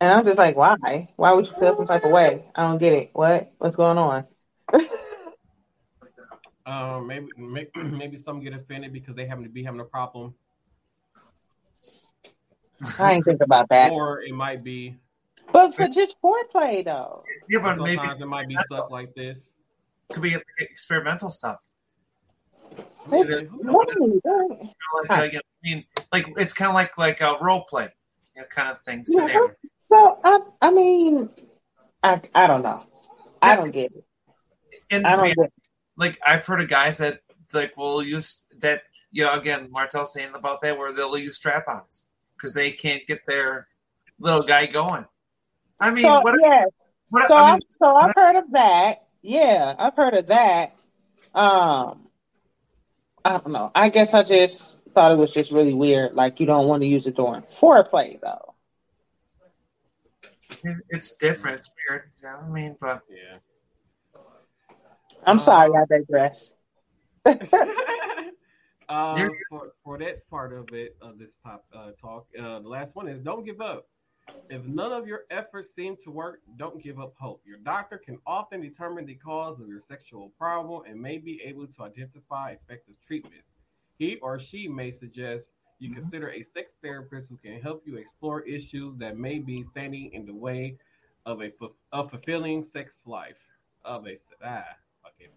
And I'm just like, why? Why would you feel some type of way? I don't get it. What? What's going on? Um, maybe may- maybe some get offended because they happen to be having a problem, I didn't think about that. or it might be But for just foreplay though. Yeah, but maybe it might be stuff like this. could be experimental stuff. Maybe- Yeah, who knows? Maybe. Like, I mean, like it's kind of like like a role play, you know, kind of thing. Yeah. So I I mean I I don't know. I don't get it. And I don't get like I've heard of guys that like will use that. You know, again, Martel's saying about that where they'll use strap-ons because they can't get their little guy going. I mean, So what? yes. what So I mean, so I've heard of that. Yeah, I've heard of that. Um I don't know. I guess I just thought it was just really weird. Like you don't want to use it during foreplay though. it's different. It's weird. Yeah, I mean, but Yeah. I'm sorry, I digress. um, for, for that part of it of this pop uh, talk, uh, the last one is don't give up. If none of your efforts seem to work, don't give up hope. Your doctor can often determine the cause of your sexual problem and may be able to identify effective treatments. He or she may suggest you Mhm. consider a sex therapist who can help you explore issues that may be standing in the way of a, fu- a fulfilling sex life. Of a ah, okay.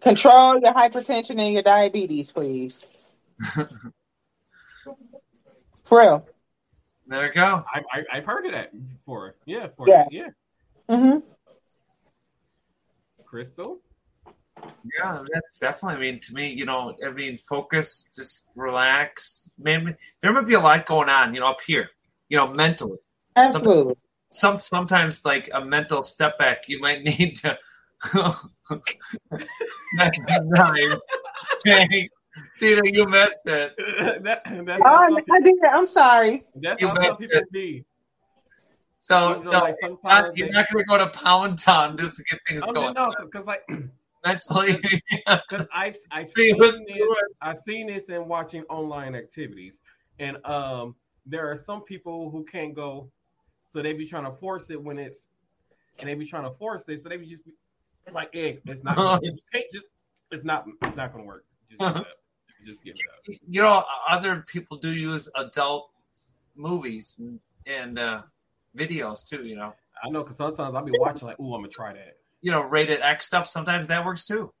Control your hypertension and your diabetes, please. For real. There you go. I, I I've heard of that before. Yeah, for Yes. yeah. hmm Crystal. Yeah, that's definitely. I mean, to me, you know, I mean, focus, just relax. Maybe there might be a lot going on, you know, up here, you know, mentally. Absolutely. Some sometimes like a mental step back. You might need to. that's nice. Dang. Tina, you missed it. that, that's how Oh, I did. I'm sorry. that's You how missed people it. be. So You know, no, like you're not, you're they- not going to go to Pound Town just to get things Oh, going. no, because like, Mentally, because I've I've seen this. I've seen this in watching online activities, and um, there are some people who can't go, so they be trying to force it when it's, and they be trying to force it, so they be just be like, "Hey, it's not, you can't just, it's not, it's not gonna work. Just give it up. Just give it up." you know, other people do use adult movies and, and uh, videos too. You know, I know, because sometimes I'll be watching like, "Ooh, I'm gonna try that." you know, rated X stuff. Sometimes that works too.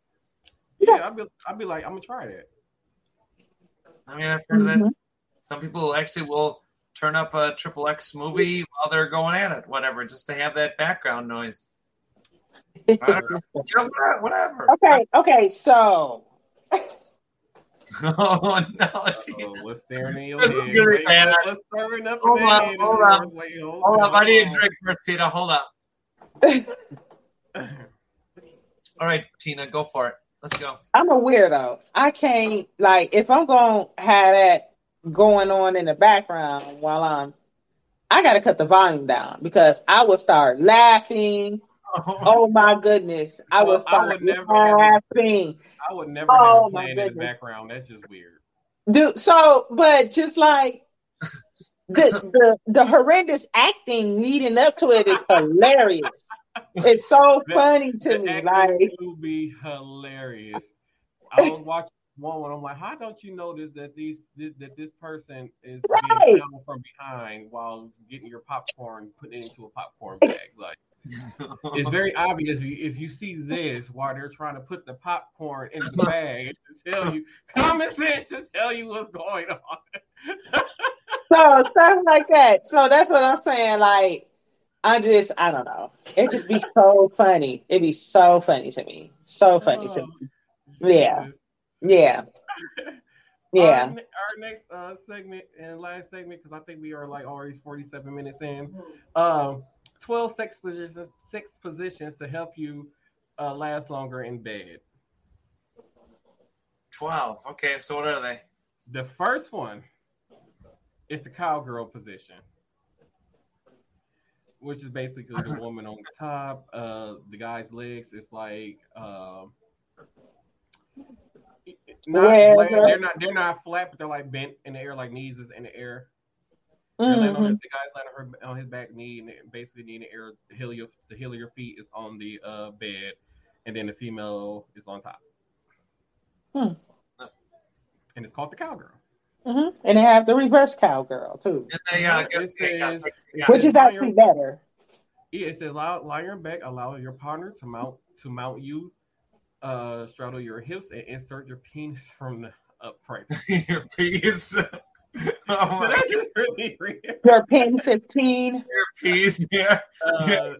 Yeah, I'll be, I'll be like, "I'm gonna try that." I mean, I've heard of that. Some people actually will turn up a triple X movie while they're going at it, whatever, just to have that background noise. I don't know. You know, whatever. okay. Okay. So oh no, Tina. Oh, what's staring in your This head? is Wait, bad. what's staring up Hold in your on, head? hold on. Wait, Hold up, I need a drink first, Tina. Hold up. All right, Tina, go for it. Let's go. I'm a weirdo. I can't like if I'm gonna have that going on in the background while I'm I gotta cut the volume down because I will start laughing. Oh my goodness. I Well, will I would never have a- laughing. I would never Oh, have playing in the background. That's just weird. Dude, so but just like the, the the horrendous acting leading up to it is hilarious. It's so funny to me. Like would be hilarious. I was watching one when I'm like, how don't you notice that these this, that this person is Right. being from behind while getting your popcorn, putting it into a popcorn bag? Like it's very obvious if you, if you see this while they're trying to put the popcorn in the bag it should tell you common sense should tell you what's going on. so stuff like that. So that's what I'm saying. Like I just I don't know. It just be so funny. It'd be so funny to me. So funny to me. Yeah. Jesus. Yeah. Yeah. Our, our next uh, segment and last segment, because I think we are like already 47 minutes in. Um, 12 sex positions, sex positions to help you uh, last longer in bed. 12. Okay, so what are they? The first one is the cowgirl position, which is basically the woman on top. Uh, the guy's legs is like um, not Where they're not they're not flat, but they're like bent in the air, like knees is in the air. They're laying on his, the guy's laying on, her, on his back knee, and basically knee in the air. The heel of your the heel of your feet is on the uh, bed, and then the female is on top. Hmm. And it's called the cowgirl. Mhm. And they have the reverse cowgirl too, And they, uh, It get- okay, yeah, says- which is actually better. Yeah, it says lie, lie on your back, allow your partner to mount to mount you, uh, straddle your hips, and insert your penis from the upright. your piece. oh my That's just really real. Your pin 15. your piece yeah. Uh,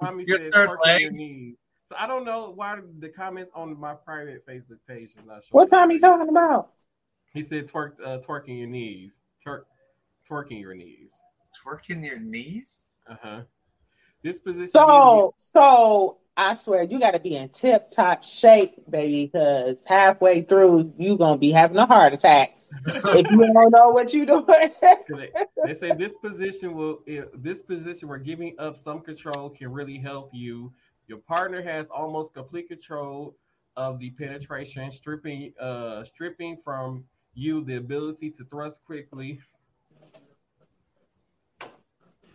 Tommy Your said third twerk on leg. So I don't know why the comments on my private Facebook page is not showing. What time are you talking about? He said twerk, uh, twerking your knees, twerk, twerking your knees. Twerking your knees? Uh huh. This position. So, so I swear you got to be in tip top shape, baby, because halfway through you gonna be having a heart attack if you don't know what you're doing. they, they say this position will if this position where giving up some control can really help you. Your partner has almost complete control of the penetration, stripping uh stripping from you the ability to thrust quickly.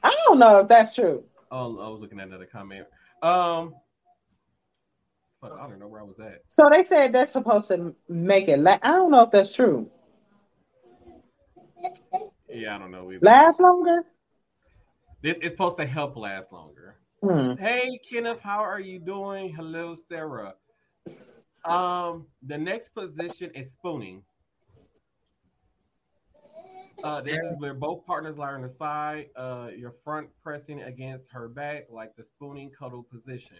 I don't know if that's true. Oh, I was looking at another comment. Um, fuck, I don't know where I was at. So they said that's supposed to make it. La- I don't know if that's true. Yeah, I don't know. either. Last longer. This is supposed to help last longer. Hmm. Hey, Kenneth, how are you doing? Hello, Sarah. Um, the next position is spooning. Uh, this is where both partners lie on the side. Uh, your front pressing against her back, like the spooning cuddle position.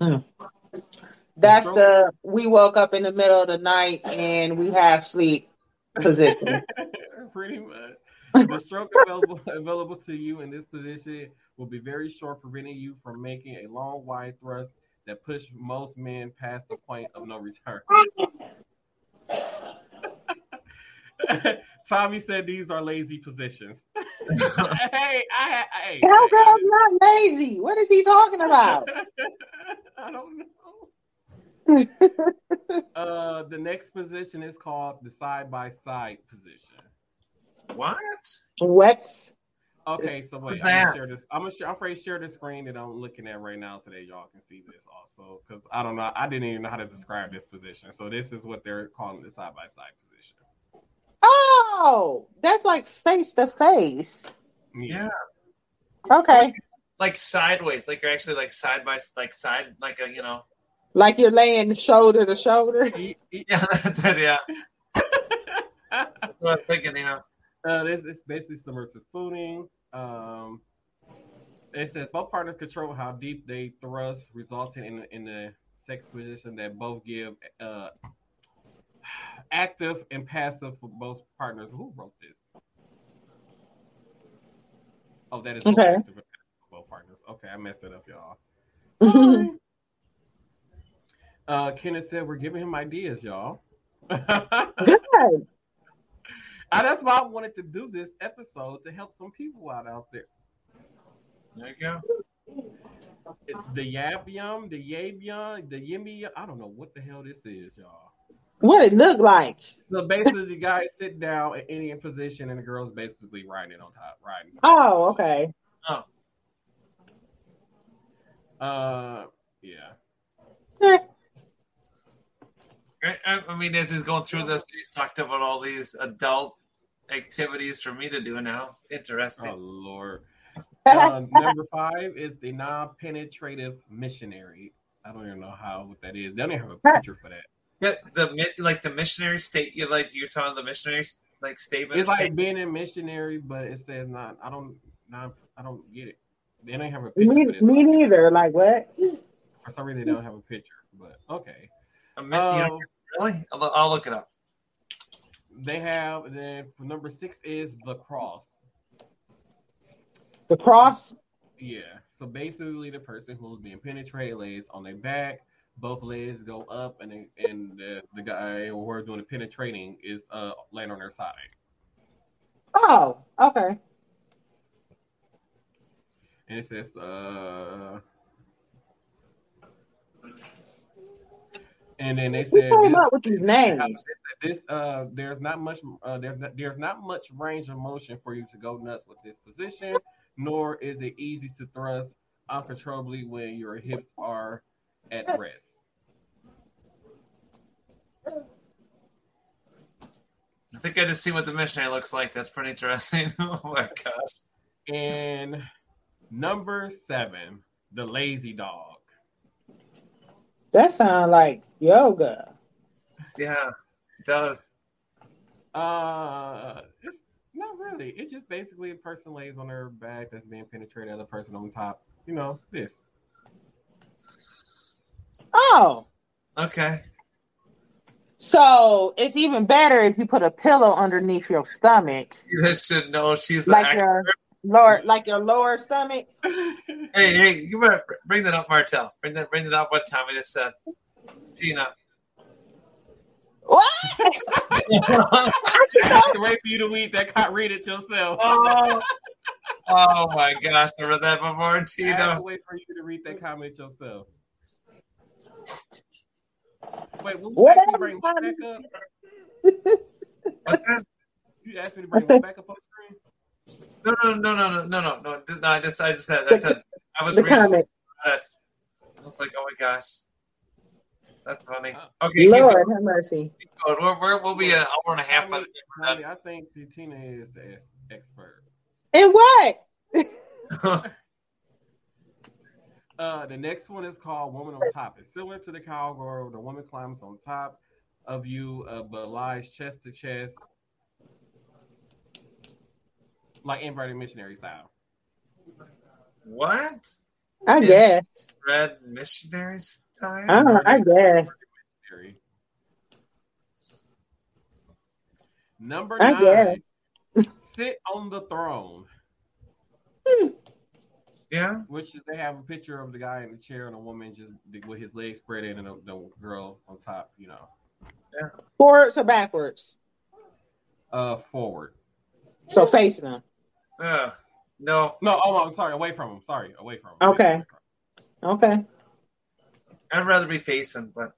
Mm. That's the we woke up in the middle of the night and we have sleep position. Pretty much. The stroke available available to you in this position will be very short, preventing you from making a long, wide thrust that push most men past the point of no return. Tommy said these are lazy positions. Hey, I, hey, Cowgirl's not lazy. What is he talking about? I don't know. Uh, the next position is called the side by side position. What? What? Okay, so wait, What's I'm gonna share this. I'm gonna share, I'm afraid to share the screen that I'm looking at right now so that y'all can see this also. Because I don't know, I didn't even know how to describe this position. So this is what they're calling the side by side position. Oh, that's like face to face. Yeah. Okay, Like sideways, like you're actually like side by like side, like a you know. like you're laying shoulder to shoulder. Yeah, that's it. Yeah, that's what I was thinking. Yeah. uh, this is basically similar to spooning. Um, it says both partners control how deep they thrust, resulting in in the sex position that both give uh, active and passive for both partners. Who wrote this? Oh, that is both Okay. active and passive for both partners. Okay, I messed it up, y'all. Uh, Kenneth said we're giving him ideas, y'all. Good. Uh, that's why I wanted to do this episode to help some people out out there. There you go. The yab yum, the yab yum, the yimmy yum. I don't know what the hell this is, y'all. What it looked like? So basically, the guys sit down in any position, and the girls basically riding on top, riding. Oh, okay. Oh. Uh, yeah. Eh, I, I mean, as he's going through this, he's talked about all these adult activities for me to do now. Interesting. Oh Lord. Uh, number five is the non-penetrative missionary. I don't even know how what that is. They don't even have a picture for that. Yeah, the like the missionary state. You like you're talking the missionary like statement. It's like state- being a missionary, but it says not. I don't. Not. I don't get it. They don't have a picture me, me neither. Like what? For some reason, they don't have a picture. But okay. a mi- you know, Um, really? I'll, I'll look it up. they have then number six is the cross. The cross. Yeah. So basically, the person who's being penetrated lays on their back. Both legs go up, and they, and the, the guy who are doing the penetrating is uh laying on their side. Oh, okay. And it says uh. And then they said this- up with these names? this uh there's not much uh there's not, there's not much range of motion for you to go nuts with this position nor is it easy to thrust uncontrollably when your hips are at rest I think I just see what the missionary looks like. That's pretty interesting. oh my gosh. and number seven the lazy dog That sounds like yoga. Yeah, it does. uh it's not really it's just basically a person lays on their back that's being penetrated other person on top you know this Oh, Okay. So it's even better if you put a pillow underneath your stomach, You should know she's like actor. your lower, like your lower stomach. Hey, hey, you better bring that up, Martel. Bring that, bring that up. What Tommy just said, Tina. What? I have to wait for you to read that read it yourself oh, oh my gosh, I read that before, I have Tina. to wait for you to read that comment yourself. Wait, will you What ask me to bring else, my back up? What's that? You asked me to bring my back up on screen? No, no, no, no, no, no, no, no. no I just, I just said, I said, I was The reading comment. I was like, oh my gosh, that's funny. Okay, Lord have mercy. We're, we're, we'll be an hour and a half I, mean, time honey, I think Tina is the expert. And what? we're done. Uh, the next one is called Woman on Top. It's similar to the cowgirl. The woman climbs on top of you, uh, but lies chest to chest, like inverted missionary style. what? I Yeah. guess. Red missionary style? Uh, I guess. Missionary. Number I nine, guess. sit on the throne, Yeah. which they have a picture of the guy in the chair and a woman just with his legs spread in and the, the girl on top. You know, Yeah. Forwards or backwards? uh, forward. So facing them. Uh, no, No, oh, I'm sorry, away from him. Sorry, away from him. Okay. Okay. I'd rather be facing, but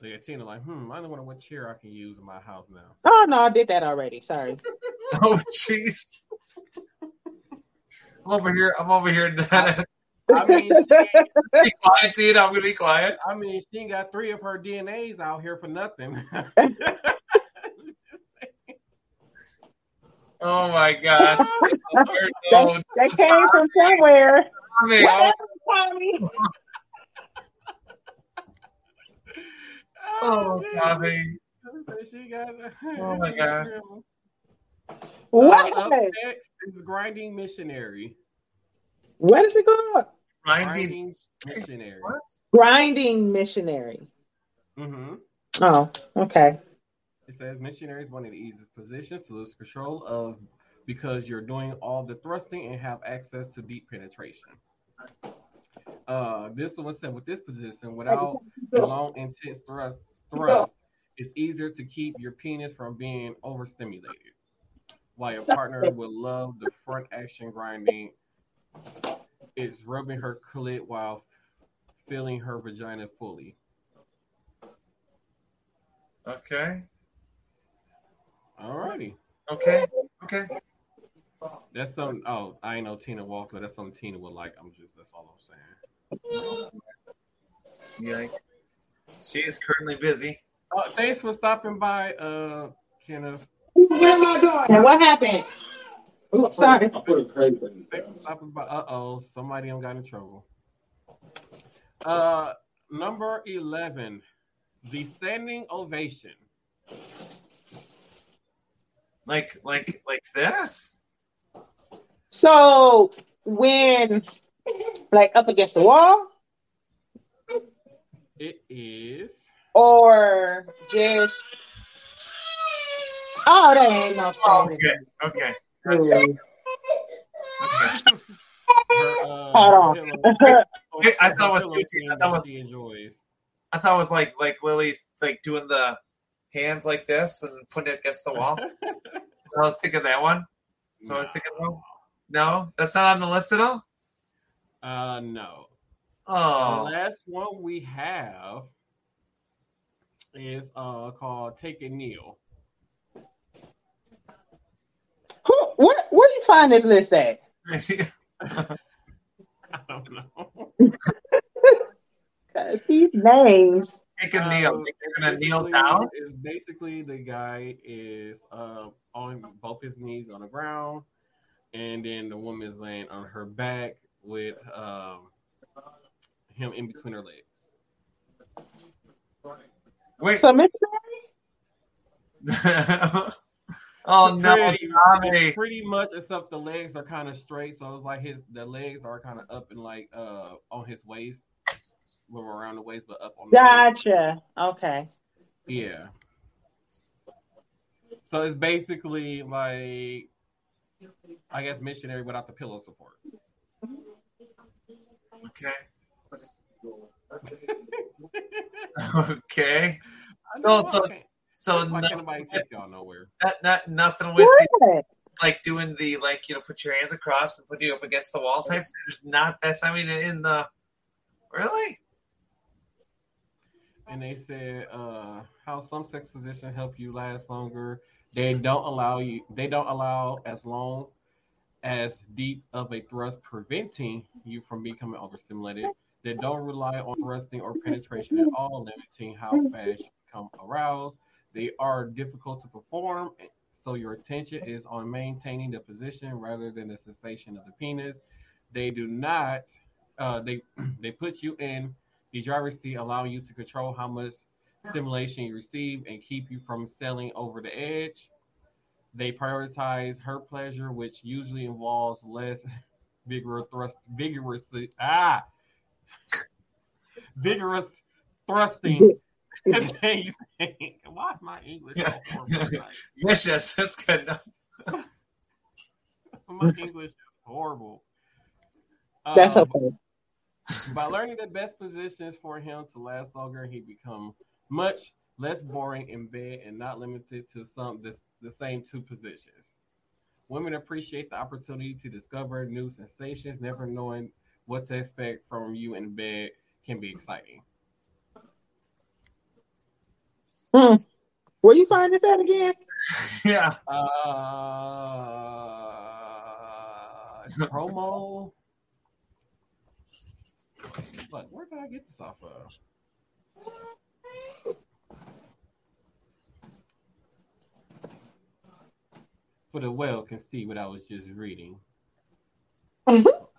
So yeah, Tina like, hmm, I don't know what chair I can use in my house now. Oh no, I did that already. Sorry. oh jeez. I'm over here. I'm over here. be I mean, she, quiet, dude. I'm gonna be quiet. I mean, she ain't got three of her DNAs out here for nothing. Oh my gosh. They, Oh, they came from somewhere. Tommy, oh, Tommy. oh, oh Tommy. She got, Oh, my gosh. What? Uh, up next is grinding missionary. what is it called? Grinding. Grinding missionary. What? Grinding missionary. Mm-hmm. Oh, okay. It says missionary is one of the easiest positions to lose control of because you're doing all the thrusting and have access to deep penetration. Uh, this one said with this position, without the long intense thrust, thrust, it's easier to keep your penis from being overstimulated. While your partner will love the front action grinding, it's rubbing her clit while filling her vagina fully. Okay. Alrighty. Okay. Okay. That's something. Oh, I ain't know Tina Walker. That's something Tina would like. I'm just. That's all I'm saying. Yikes. She is currently busy. Uh, thanks for stopping by, uh, Kenneth. And what happened? Oops, sorry. Thanks for stopping by. Uh oh, somebody done got in trouble. Uh, number eleven, the standing ovation. Like, like, like this. So when like up against the wall It is. or just Oh, that ain't no Oh, standing. okay. Okay. Gotcha. Okay. Uh, Hold on. pillow- I thought it was her two. I thought it was- I thought it was like like Lily like doing the hands like this and putting it against the wall. I was thinking that one. So I was thinking, well, no, that's not on the list at all. Uh, no. The Oh, last one we have is uh called Take a Kneel. Who where where do you find this list at? I don't know. These names. take a kneel. Um, You're gonna kneel basically- down. Is basically the guy is uh on both his knees on the ground, and then the woman is laying on her back with um him in between her legs. Wait. So Miss oh no, Pretty, Tommy. pretty much except the legs are kind of straight, so it's like his the legs are kind of up and like uh on his waist, well around the waist, but up on the waist. Gotcha. Okay. Yeah. So it's basically like, I guess missionary without the pillow support. Okay. okay. So- so- So why no, can't y'all nowhere? not, not nothing with the, like doing the like you know put your hands across and put you up against the wall type. There's not that's I mean in the really. And they said uh, how some sex positions help you last longer. They don't allow you. They don't allow as long as deep of a thrust, preventing you from becoming overstimulated. They don't rely on thrusting or penetration at all, limiting how fast you become aroused. They are difficult to perform, so your attention is on maintaining the position rather than the sensation of the penis. They do not. Uh, they they put you in the driver's seat, allowing you to control how much stimulation you receive and keep you from sailing over the edge. They prioritize her pleasure, which usually involves less vigorous thrust, vigorously ah, vigorous thrusting. than you think. Why is my English so horrible? Yes, yes, that's good. my English is horrible. That's Um, okay. By learning the best positions for him to last longer, he become much less boring in bed and not limited to some the, the same two positions. Women appreciate the opportunity to discover new sensations, never knowing what to expect from you in bed can be exciting. Hmm. Where you find this at again? yeah. Uh, promo. Look, where did I get this off of? For the well can see what I was just reading. So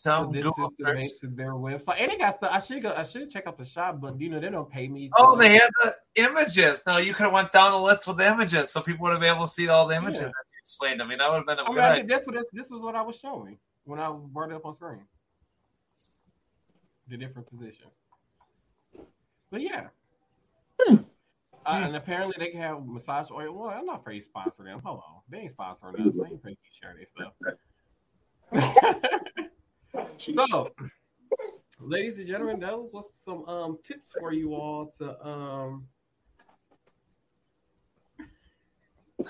Some this the link search. their website, and they got stuff. I should go. I should check out the shop, but you know they don't pay me. Oh, they had the images. No, you could have went down the list with the images, so people would have been able to see all the images Yeah. that you explained. I mean, that would have been a I mean, good I idea. that's what this, this was what I was showing when I brought it up on screen. The different positions. But yeah. Hmm. Uh, and apparently they can have massage oil. Well, I'm not afraid to sponsor them. Hold on. They ain't sponsoring us. They ain't afraid to share their stuff. so, ladies and gentlemen, that was some um, tips for you all to um,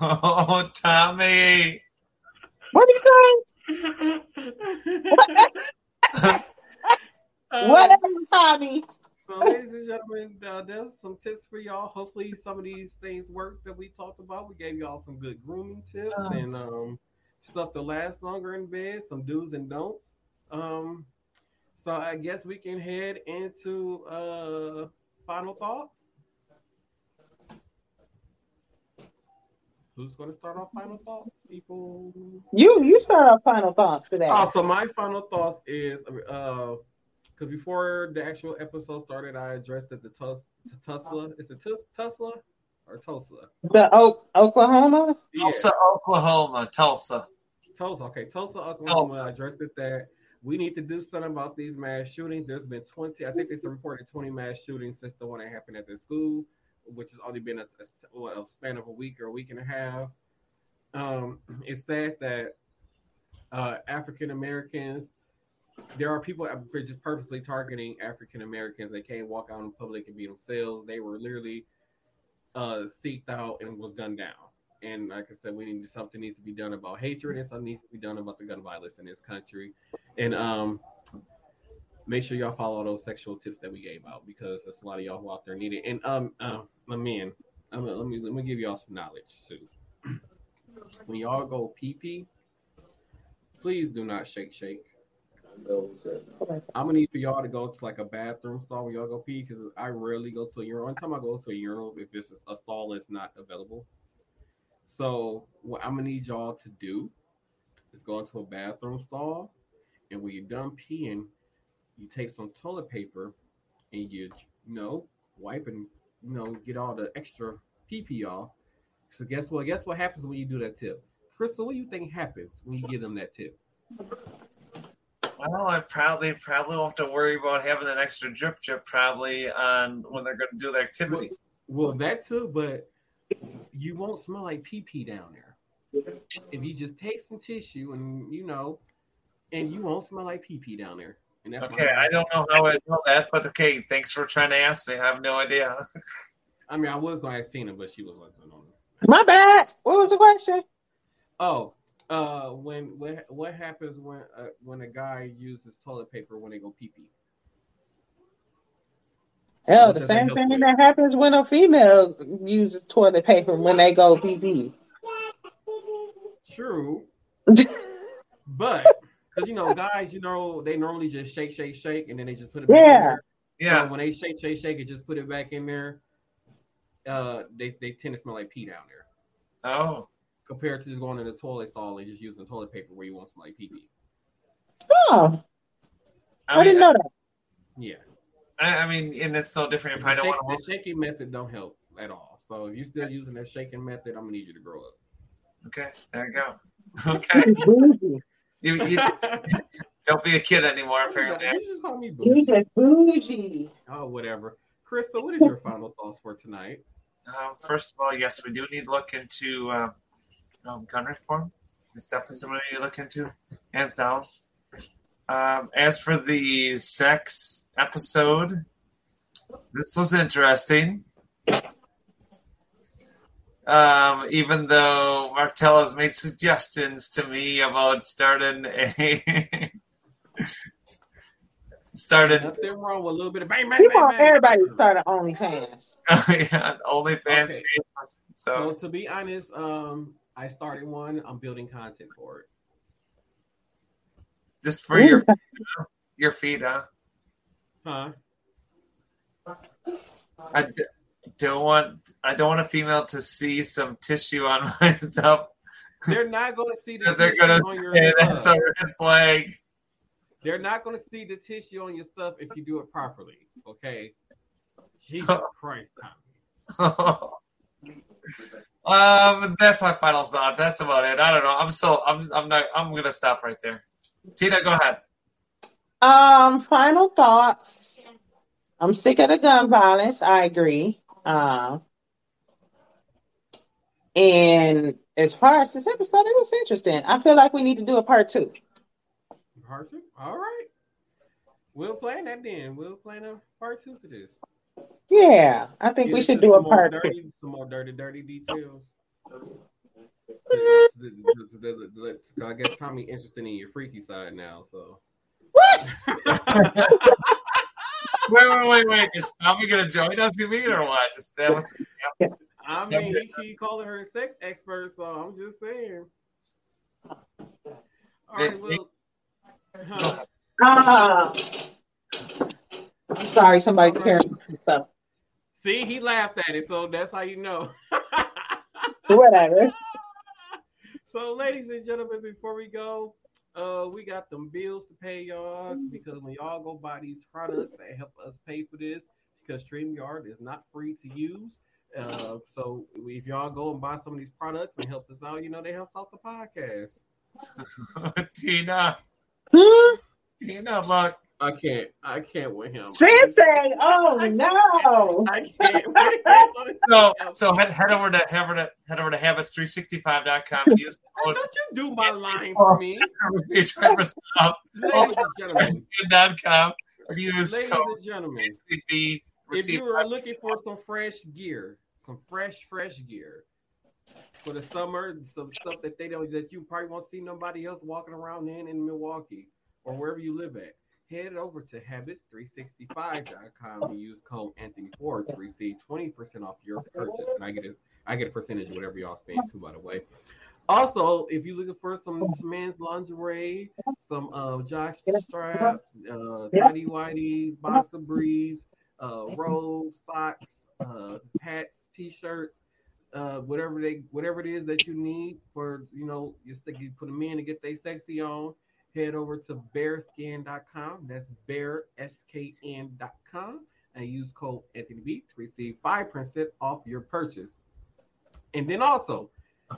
Oh, Tommy. What are you saying? Uh, Whatever, Tommy. So, ladies and gentlemen, uh, there's some tips for y'all. Hopefully, some of these things work that we talked about. We gave y'all some good grooming tips Oh. and um, stuff to last longer in bed, some do's and don'ts. Um, so, I guess we can head into uh, final thoughts. Who's going to start off final thoughts, people? You you start off final thoughts today. Oh, so my final thoughts is uh because before the actual episode started, I addressed it the, Tus to Tulsa. Is it Tus Tulsa or Tulsa? The Oak, Oklahoma. Tulsa, Oklahoma. Tulsa. Tulsa. Okay, Tulsa, Oklahoma. Tulsa. I addressed it that we need to do something about these mass shootings. There's been 20, I think they reported 20 mass shootings since the one that happened at the school, which has only been a, a, what, a span of a week or a week and a half. Um, it's sad that uh, African Americans, there are people are just purposely targeting African Americans. They can't walk out in public and be themselves. They were literally uh, seeked out and was gunned down. And like I said, we need something needs to be done about hatred, and something needs to be done about the gun violence in this country. And um, make sure y'all follow those sexual tips that we gave out because there's a lot of y'all who out there need it. And um, uh, let me. I'm, let me let me give y'all some knowledge too. When y'all go pee pee, please do not shake shake. I'm gonna need for y'all to go to like a bathroom stall when y'all go pee because I rarely go to a urinal. Only time I go to a urinal if it's a stall that's not available. So what I'm gonna need y'all to do is go into a bathroom stall, and when you're done peeing, you take some toilet paper and you you know wipe and you know get all the extra pee pee off. So guess what? Guess what happens when you do that tip? Crystal, what do you think happens when you give them that tip? Well, I probably probably won't have to worry about having an extra drip drip probably on when they're going to do the activities. Well, that too, but you won't smell like pee pee down there. If you just take some tissue and you know, and you won't smell like pee pee down there. And that's Okay, I don't know how I know that, but okay, thanks for trying to ask me. I have no idea. I mean, I was gonna ask Tina, but she was listening on. My bad. What was the question? Oh, uh, when what what happens when uh, when a guy uses toilet paper when they go pee pee? Hell, the same thing with? that happens when a female uses toilet paper when they go pee pee. True. but because you know, guys, you know, they normally just shake, shake, shake, and then they just put it back in Yeah. there. Yeah. So when they shake, shake, shake, and just put it back in there, uh, they they tend to smell like pee down there. Oh. Compared to just going in the toilet stall and just using toilet paper where you want to smell like pee pee. Oh, I I, didn't know that. Yeah. I, I mean, and it's so different if The, I don't shake, want the shaking method don't help at all. So if you're still using that shaking method, I'm gonna need you to grow up. Okay, there you go. Okay, Bougie. you, you don't be a kid anymore. Apparently, you just call me boo. You just bougie. Oh, whatever. Crystal, what is your final thoughts for tonight? Um, first of all, yes, we do need to look into um, um, gun reform. It's definitely something we need to look into, hands down. Um, as for the sex episode, this was interesting. Um, even though Martell has made suggestions to me about starting a started Nothing wrong with a little bit of bang, bang, You bang, want bang. everybody to start an OnlyFans. yeah, OnlyFans. Okay. So So to be honest, um, I started one. I'm building content for it. Just for your your feet, huh? Huh? I d- don't want I don't want a female to see some tissue on my stuff. They're not going to see the They're tissue gonna on your say that's a red flag. They're not going to see the tissue on your stuff if you do it properly. Okay. Jesus Christ, Tommy. um, that's my final thought. That's about it. I don't know. I'm so I'm I'm not I'm gonna stop right there. Tina, go ahead. Um, final thoughts. I'm sick of the gun violence. I agree. Um, and as far as this episode, it was interesting. I feel like we need to do a part two. Part two? All right. We'll plan that then. We'll plan a part two for this. Yeah, I think we should do a some more part two. Some more dirty, dirty details. I guess Tommy interested in your freaky side now, so. What? Wait, wait, wait, wait. Is Tommy gonna join us, you mean, or what? Just that was I mean, he keep calling her a sex expert, so I'm just saying. All right, well. Huh. Ah. I'm sorry, somebody tearing stuff. See, he laughed at it, so that's how you know. Whatever. So, ladies and gentlemen, before we go, uh, we got them bills to pay y'all because when y'all go buy these products, they help us pay for this because StreamYard is not free to use. Uh, so if y'all go and buy some of these products and help us out, you know they help out the podcast. Tina. Hmm? Tina, look. I can't, I can't with him. Sensei, oh no. I can't. So so head, head over to head over to head over to habits365.com and use the Don't you do my line for me, ladies ladies and gentlemen. com use Ladies code and gentlemen. HTTP if you are looking for some fresh gear, some fresh, fresh gear for the summer, some stuff that they don't that you probably won't see nobody else walking around in in Milwaukee or wherever you live at, head over to habits365.com and use code Anthony4 to receive 20% off your purchase. And I get a I get a percentage of whatever y'all spend too, by the way. Also, if you're looking for some, some men's lingerie, some uh, jock straps, uh, tidy whities, boxer briefs, uh, robes, socks, uh, hats, t-shirts, uh, whatever they, whatever it is that you need for, you know, you stick, you put them in to get they sexy on. Head over to bearskin.com. That's bearskn.com and use code Anthony B to receive five percent off your purchase. And then also,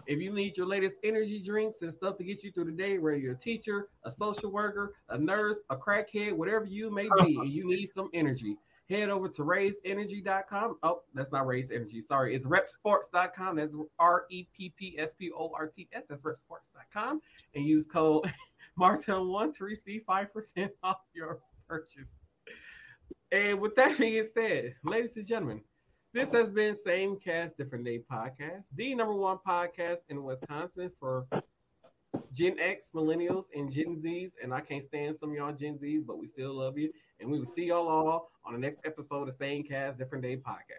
if you need your latest energy drinks and stuff to get you through the day, whether you're a teacher, a social worker, a nurse, a crackhead, whatever you may be, and you need some energy, head over to raiseenergy.com. Oh, that's not Raise Energy. Sorry, it's reppsports.com. That's R E P P S P O R T S. That's reppsports.com. And use code Martel 1 to receive 5% off your purchase. And with that being said, ladies and gentlemen, this has been Same Cast, Different Day Podcast, the number one podcast in Wisconsin for Gen X, Millennials, and Gen Zs. And I can't stand some of y'all Gen Zs, but we still love you. And we will see y'all all on the next episode of Same Cast, Different Day Podcast.